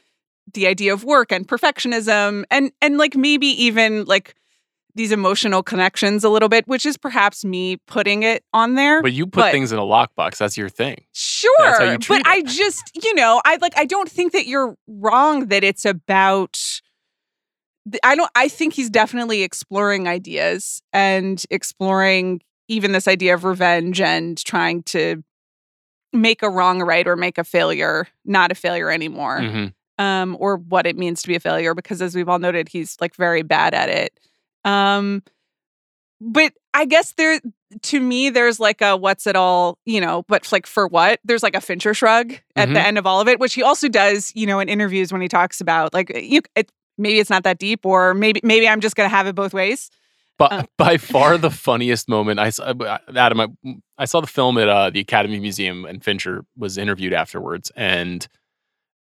the idea of work and perfectionism and and like maybe even like these emotional connections a little bit which is perhaps me putting it on there But you put But- things in a lockbox. That's your thing. Sure, you but I just, you know, I like I don't think that you're wrong that it's about I don't I think he's definitely exploring ideas and exploring even this idea of revenge and trying to make a wrong right or make a failure not a failure anymore Mhm. um, or what it means to be a failure because as we've all noted he's like very bad at it um, but i guess there to me there's like a what's it all you know but like for what there's like a fincher shrug at Mhm. the end of all of it which he also does you know in interviews when he talks about like you it, maybe it's not that deep or maybe maybe i'm just gonna have it both ways But Uh. by far the funniest moment, I saw, uh, Adam, I, I saw the film at uh, the Academy Museum, and Fincher was interviewed afterwards, and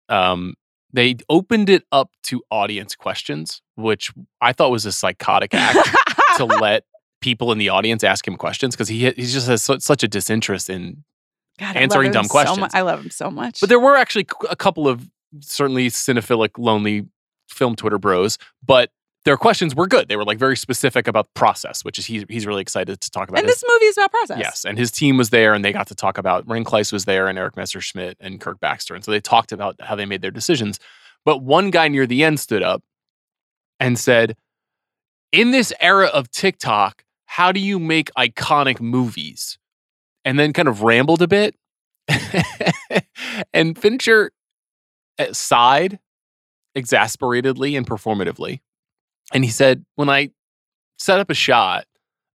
um, they opened it up to audience questions, which I thought was a psychotic act to let people in the audience ask him questions because he he just has su- such a disinterest in. God, answering dumb so mu- questions. i love him so much But there were actually a couple of certainly cinephilic, lonely film Twitter bros, but. Their questions were good. They were like very specific about process, which is he, he's really excited to talk about. and his- this movie is about process Yes, and his team was there, and they got to talk about. Ren Klyce was there, and Erik Messerschmidt and Kirk Baxter, and so they talked about how they made their decisions. But one guy near the end stood up and said, "In this era of TikTok, how do you make iconic movies?" And then kind of rambled a bit, and Fincher uh, sighed exasperatedly and performatively. And he said, when I set up a shot,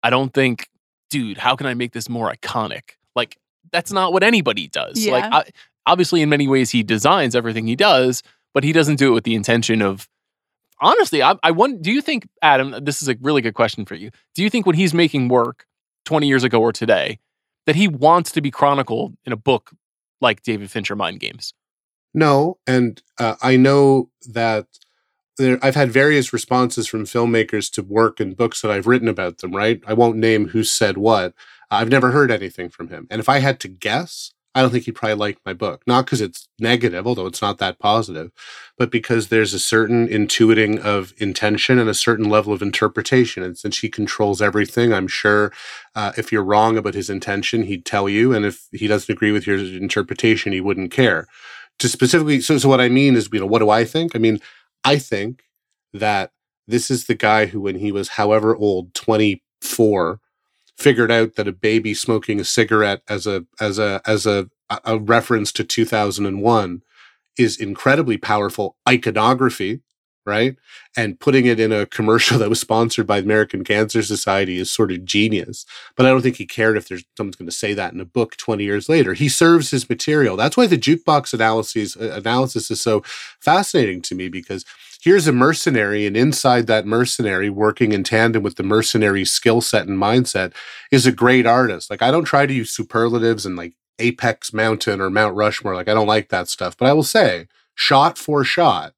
I don't think, dude, how can I make this more iconic? Like, that's not what anybody does. Like, I, obviously, in many ways, he designs everything he does, but he doesn't do it with the intention of. Honestly, I, I wonder. Do you think, Adam? This is a really good question for you. Do you think when he's making work twenty years ago or today, that he wants to be chronicled in a book like David Fincher Mind Games? No, and uh, I know that there, I've had various responses from filmmakers to work and books that I've written about them. Right? I won't name who said what. I've never heard anything from him, and if I had to guess, I don't think he'd probably like my book. Not because it's negative, although it's not that positive, but because there's a certain intuiting of intention and a certain level of interpretation. And since he controls everything, I'm sure uh, if you're wrong about his intention, he'd tell you, and if he doesn't agree with your interpretation, he wouldn't care to specifically so so what I mean is, you know, what do I think? I mean, I think that this is the guy who, when he was however old, 24, figured out that a baby smoking a cigarette as a as a as a a reference to 2001 is incredibly powerful iconography right? And putting it in a commercial that was sponsored by the american cancer society is sort of genius but i don't think he cared if there's someone's going to say that in a book 20 years later. He serves his material. That's why the jukebox analysis uh, analysis is so fascinating to me because here's a mercenary and inside that mercenary working in tandem with the mercenary skill set and mindset is a great artist. Like i don't try to use superlatives and like apex mountain or mount rushmore like i don't like that stuff but i will say shot for shot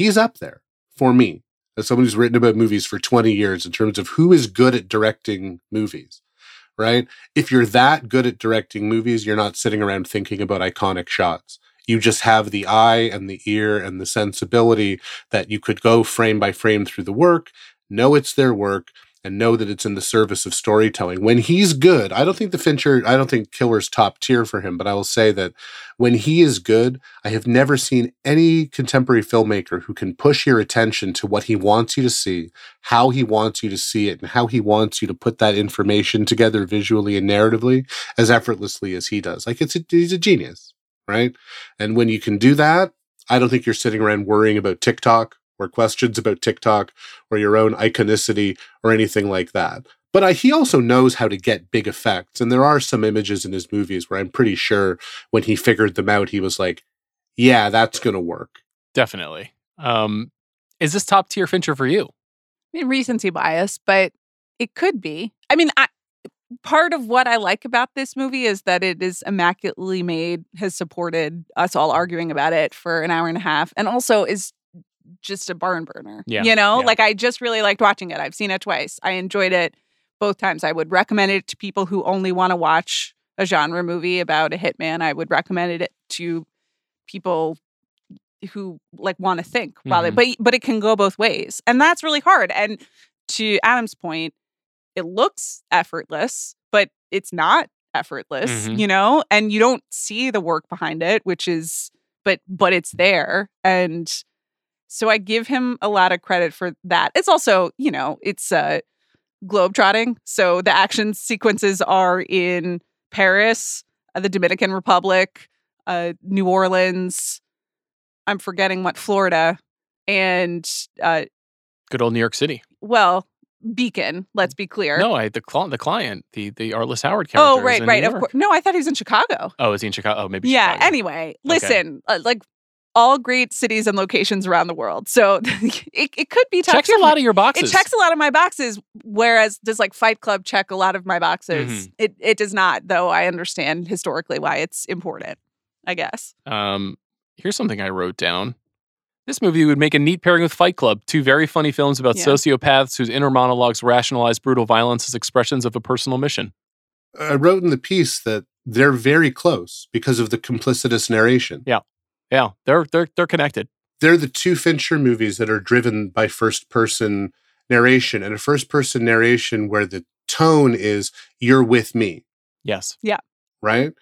he's up there for me as someone who's written about movies for 20 years in terms of who is good at directing movies right? If you're that good at directing movies you're not sitting around thinking about iconic shots. You just have the eye and the ear and the sensibility that you could go frame by frame through the work know it's their work and know that it's in the service of storytelling. When he's good, I don't think the Fincher, I don't think Killer's top tier for him, but I will say that when he is good, I have never seen any contemporary filmmaker who can push your attention to what he wants you to see, how he wants you to see it, and how he wants you to put that information together visually and narratively as effortlessly as he does. Like it's a, he's a genius, right? And when you can do that, I don't think you're sitting around worrying about TikTok or questions about TikTok or your own iconicity or anything like that. But I, he also knows how to get big effects. And there are some images in his movies where I'm pretty sure when he figured them out, he was like, yeah, that's going to work. Definitely. Um, is this top tier Fincher for you? I mean, recency bias, but it could be. I mean, I, part of what I like about this movie is that it is immaculately made, has supported us all arguing about it for an hour and a half, and also is just a barn burner. Yeah, You know, yeah. like I just really liked watching it. I've seen it twice. I enjoyed it both times. I would recommend it to people who only want to watch a genre movie about a hitman. I would recommend it to people who like want to think while Mhm. they, but but it can go both ways. And that's really hard. And to Adam's point, it looks effortless, but it's not effortless, Mhm. you know? And you don't see the work behind it, which is but but it's there. And so I give him a lot of credit for that. It's also, you know, it's uh globetrotting. So the action sequences are in Paris, uh, the Dominican Republic, uh, New Orleans. I'm forgetting what Florida, and uh, Good old New York City. well, Beacon. Let's be clear. No, I the cl- the client, the the Arliss Howard character. oh, right, right. Of course. No, I thought he was in Chicago. Oh, is he in Chicago? Oh, maybe. yeah. Chicago. Anyway, listen, uh, like all great cities and locations around the world. So it, it could be top checks a lot of your boxes. It checks a lot of my boxes, whereas does like Fight Club check a lot of my boxes? Mhm. It it does not, though. I understand historically why it's important. I guess. Um, here's something I wrote down. This movie would make a neat pairing with Fight Club, two very funny films about Yeah. sociopaths whose inner monologues rationalize brutal violence as expressions of a personal mission. I wrote in the piece that they're very close because of the complicitous narration. Yeah. Yeah, they're they're they're connected. they're the two Fincher movies that are driven by first person narration and a first person narration where the tone is you're with me, Yes. Yeah. Right?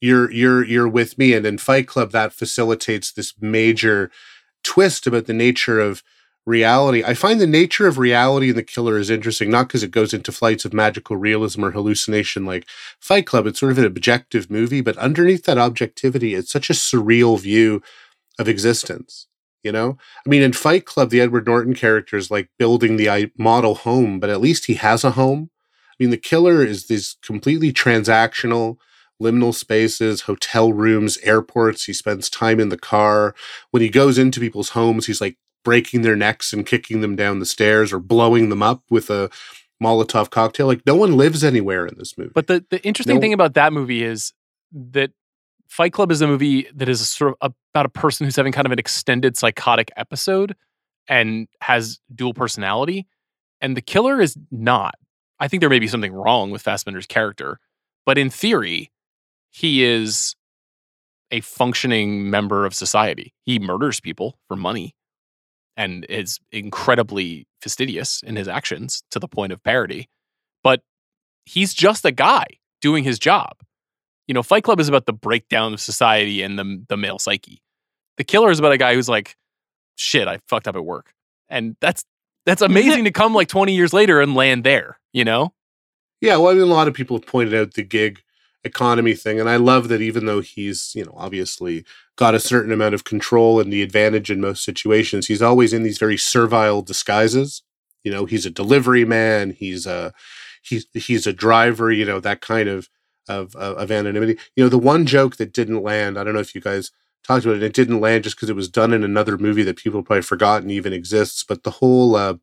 You're you're you're with me and in Fight Club that facilitates this major twist about the nature of reality. I find the nature of reality in The Killer is interesting not because it goes into flights of magical realism or hallucination like Fight Club. It's sort of an objective movie, but underneath that objectivity, it's such a surreal view of existence. You know, I mean, in Fight Club, the Edward Norton character is like building the model home, but at least he has a home. I mean, the killer is these completely transactional, liminal spaces, hotel rooms, airports. He spends time in the car. When he goes into people's homes, he's like breaking their necks and kicking them down the stairs or blowing them up with a Molotov cocktail. Like no one lives anywhere in this movie. But the, the interesting No- thing about that movie is that Fight Club is a movie that is sort of about a person who's having kind of an extended psychotic episode and has dual personality. And the killer is not. I think there may be something wrong with Fassbender's character, but in theory, he is a functioning member of society. He murders people for money and is incredibly fastidious in his actions to the point of parody. But he's just a guy doing his job. You know, Fight Club is about the breakdown of society and the the male psyche. The killer is about a guy who's like, shit, I fucked up at work. And that's that's amazing to come like 20 years later and land there, you know? Yeah, well, I mean, a lot of people have pointed out the gig economy thing, and I love that even though he's, you know, obviously got a certain amount of control and the advantage in most situations, he's always in these very servile disguises. You know, he's a delivery man, he's a he's he's a driver, you know, that kind of of of, of anonymity. You know, the one joke that didn't land, I don't know if you guys talked about it, it didn't land just because it was done in another movie that people probably forgotten even exists, but the whole uh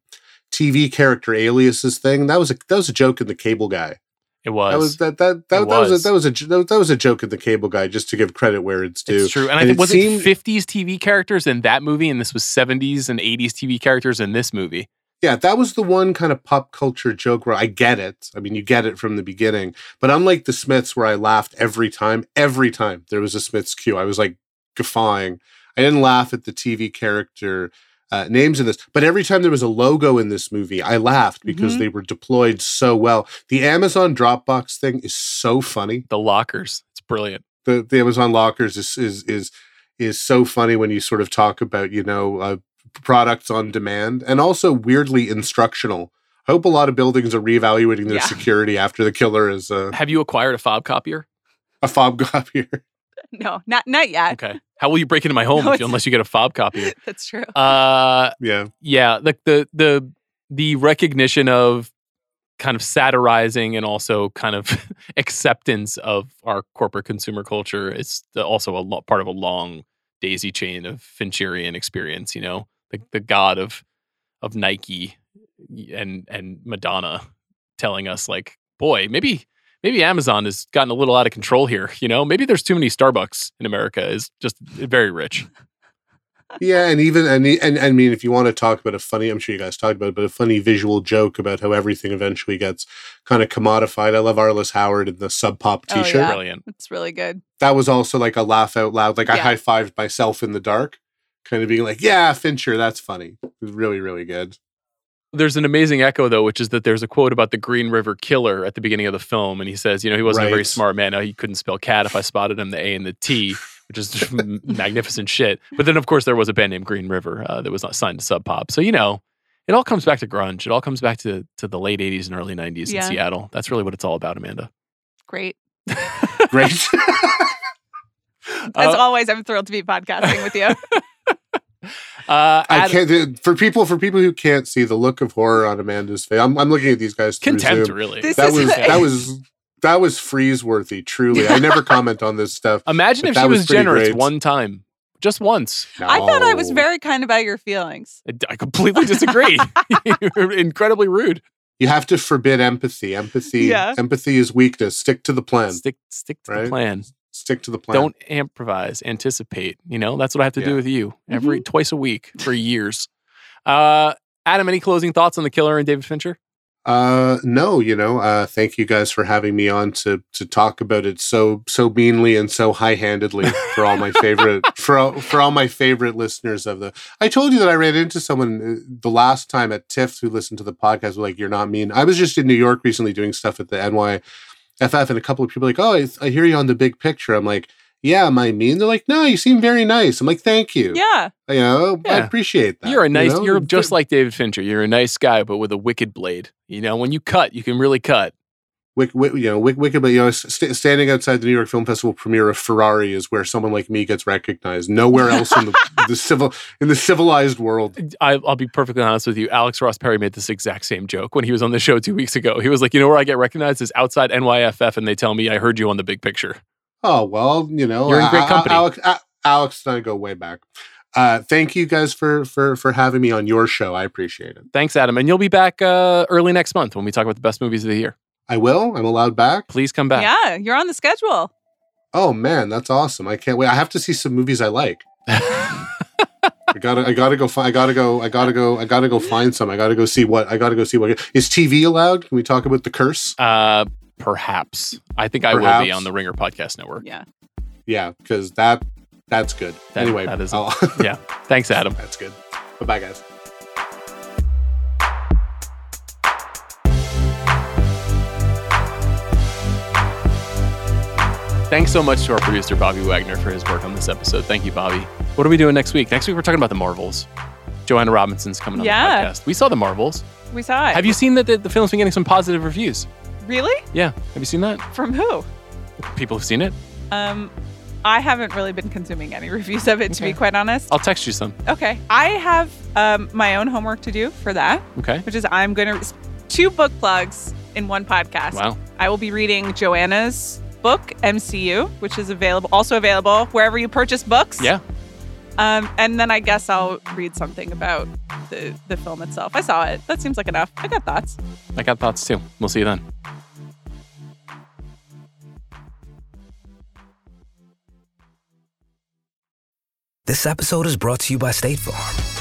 TV character aliases thing. That was a that was a joke in the Cable Guy. It was. That was that that that, that was. was. a, that was a that was- that was a joke in the Cable Guy. Just to give credit where it's due. It's true. And, I think it was seemed- it 50s TV characters in that movie and this was 70s and 80s TV characters in this movie. Yeah, that was the one kind of pop culture joke where I get it. I mean, you get it from the beginning. But unlike the Smiths, where I laughed every time, every time there was a Smiths cue, I was like guffawing. I didn't laugh at the TV character uh, names in this, but every time there was a logo in this movie, I laughed because Mhm. they were deployed so well. The Amazon Dropbox thing is so funny. The lockers. It's brilliant. the the Amazon lockers is is is is so funny when you sort of talk about you know uh, products on demand and also weirdly instructional. I hope a lot of buildings are reevaluating their Yeah. security after the killer is a, Have you acquired a fob copier? a fob copier. No, not not yet. Okay. How will you break into my home No, if you, unless you get a fob copier? That's true. Uh yeah, yeah, the the the the recognition of kind of satirizing and also kind of acceptance of our corporate consumer culture is also a lo- part of a long daisy chain of Fincherian experience. You know, the the god of of Nike and and Madonna telling us like, boy, maybe maybe Amazon has gotten a little out of control here. You know, maybe there's too many Starbucks in America. Is just very rich. yeah, and even and and I mean, if you want to talk about a funny, I'm sure you guys talked about it, but a funny visual joke about how everything eventually gets kind of commodified. I love Arliss Howard in the Sub Pop Oh, T-shirt. yeah. Brilliant. It's really good. that was also like a laugh out loud. Like I high fived myself in the dark, kind of being like, "Yeah, Fincher, that's funny." It was really, really good. There's an amazing echo though, which is that there's a quote about the Green River Killer at the beginning of the film, and he says, you know, he wasn't a very smart man. No, he couldn't spell cat. If I spotted him, the A and the T, which is magnificent shit. But then, of course, there was a band named Green River uh, that was not signed to Sub Pop. So you know, it all comes back to grunge. It all comes back to to the late '80s and early '90s Yeah. in Seattle. That's really what it's all about, Amanda. Great. Great. As Uh, always, I'm thrilled to be podcasting with you. Uh, I can't for people for people who can't see the look of horror on Amanda's face. I'm, I'm looking at these guys through contempt, Zoom. really. This That is- was that was that was freeze worthy. Truly, I never comment on this stuff. Imagine if that she was was generous great. one time, just once. I thought I was very kind about your feelings. I, I completely disagree. You're incredibly rude. You have to forbid empathy. Empathy. Yeah. Empathy is weakness. Stick to the plan. Stick stick to Right? the plan. Stick to the plan. Don't improvise, anticipate. You know, that's what I have to do with you every twice a week for years. Uh, Adam, any closing thoughts on the killer and David Fincher? Uh, no, you know, uh, thank you guys for having me on to to talk about it so so meanly and so high handedly for all my favorite for all, for all my favorite listeners of the. I told you that I ran into someone uh, the last time at TIFF who listened to the podcast. Was like, you're not mean. I was just in New York recently doing stuff at the NYFF, and a couple of people were like, oh, I, I hear you on the big picture. I'm like. Yeah, am I mean? They're like, no, you seem very nice. I'm like, thank you. Yeah. You know, I appreciate that. You're a you nice. know? You're just like David Fincher. You're a nice guy, but with a wicked blade. You know, when you cut, you can really cut. Wick, Wick, you know, Wick, Wicked, but you know, st- standing outside the New York Film Festival premiere of Ferrari is where someone like me gets recognized. Nowhere else in the, the civil in the civilized world. I, I'll be perfectly honest with you. Alex Ross Perry made this exact same joke when he was on the show two weeks ago. He was like, "You know where I get recognized is outside NYFF, and they tell me I heard you on the big picture." Oh well, you know, You're in great I- I- company. Alex, A- Alex and I go way back. Uh, thank you guys for for for having me on your show. I appreciate it. Thanks, Adam, and you'll be back uh, early next month when we talk about the best movies of the year. I will. I'm allowed back. Please come back. Yeah, you're on the schedule. Oh man, that's awesome! I can't wait. I have to see some movies I like. I gotta, I gotta go. Find, I gotta go. I gotta go. I gotta go find some. I gotta go see what. I gotta go see what is TV allowed. Can we talk about the curse? Uh, perhaps. I think I will be on the Ringer Podcast Network. Yeah. Yeah, because that that's good. That- anyway, that is- I'll- Yeah. Thanks, Adam. that's good. Bye bye, guys. Thanks so much to our producer, Bobby Wagner, for his work on this episode. Thank you, Bobby. What are we doing next week? Next week, we're talking about the Marvels. Joanna Robinson's coming on Yeah. the podcast. We saw the Marvels. We saw it. Have you seen that the, the film's been getting some positive reviews? really? Yeah. Have you seen that? From who? People have seen it? Um, I haven't really been consuming any reviews of it, to be quite honest. I'll text you some. Okay. I have um, my own homework to do for that, Okay. which is I'm going to two book plugs in one podcast. Wow. I will be reading Joanna's book, MCU, which is available, also available wherever you purchase books. Yeah. Um, and then I guess I'll read something about the, the film itself. I saw it. That seems like enough. I got thoughts. I got thoughts too. We'll see you then. This episode is brought to you by State Farm.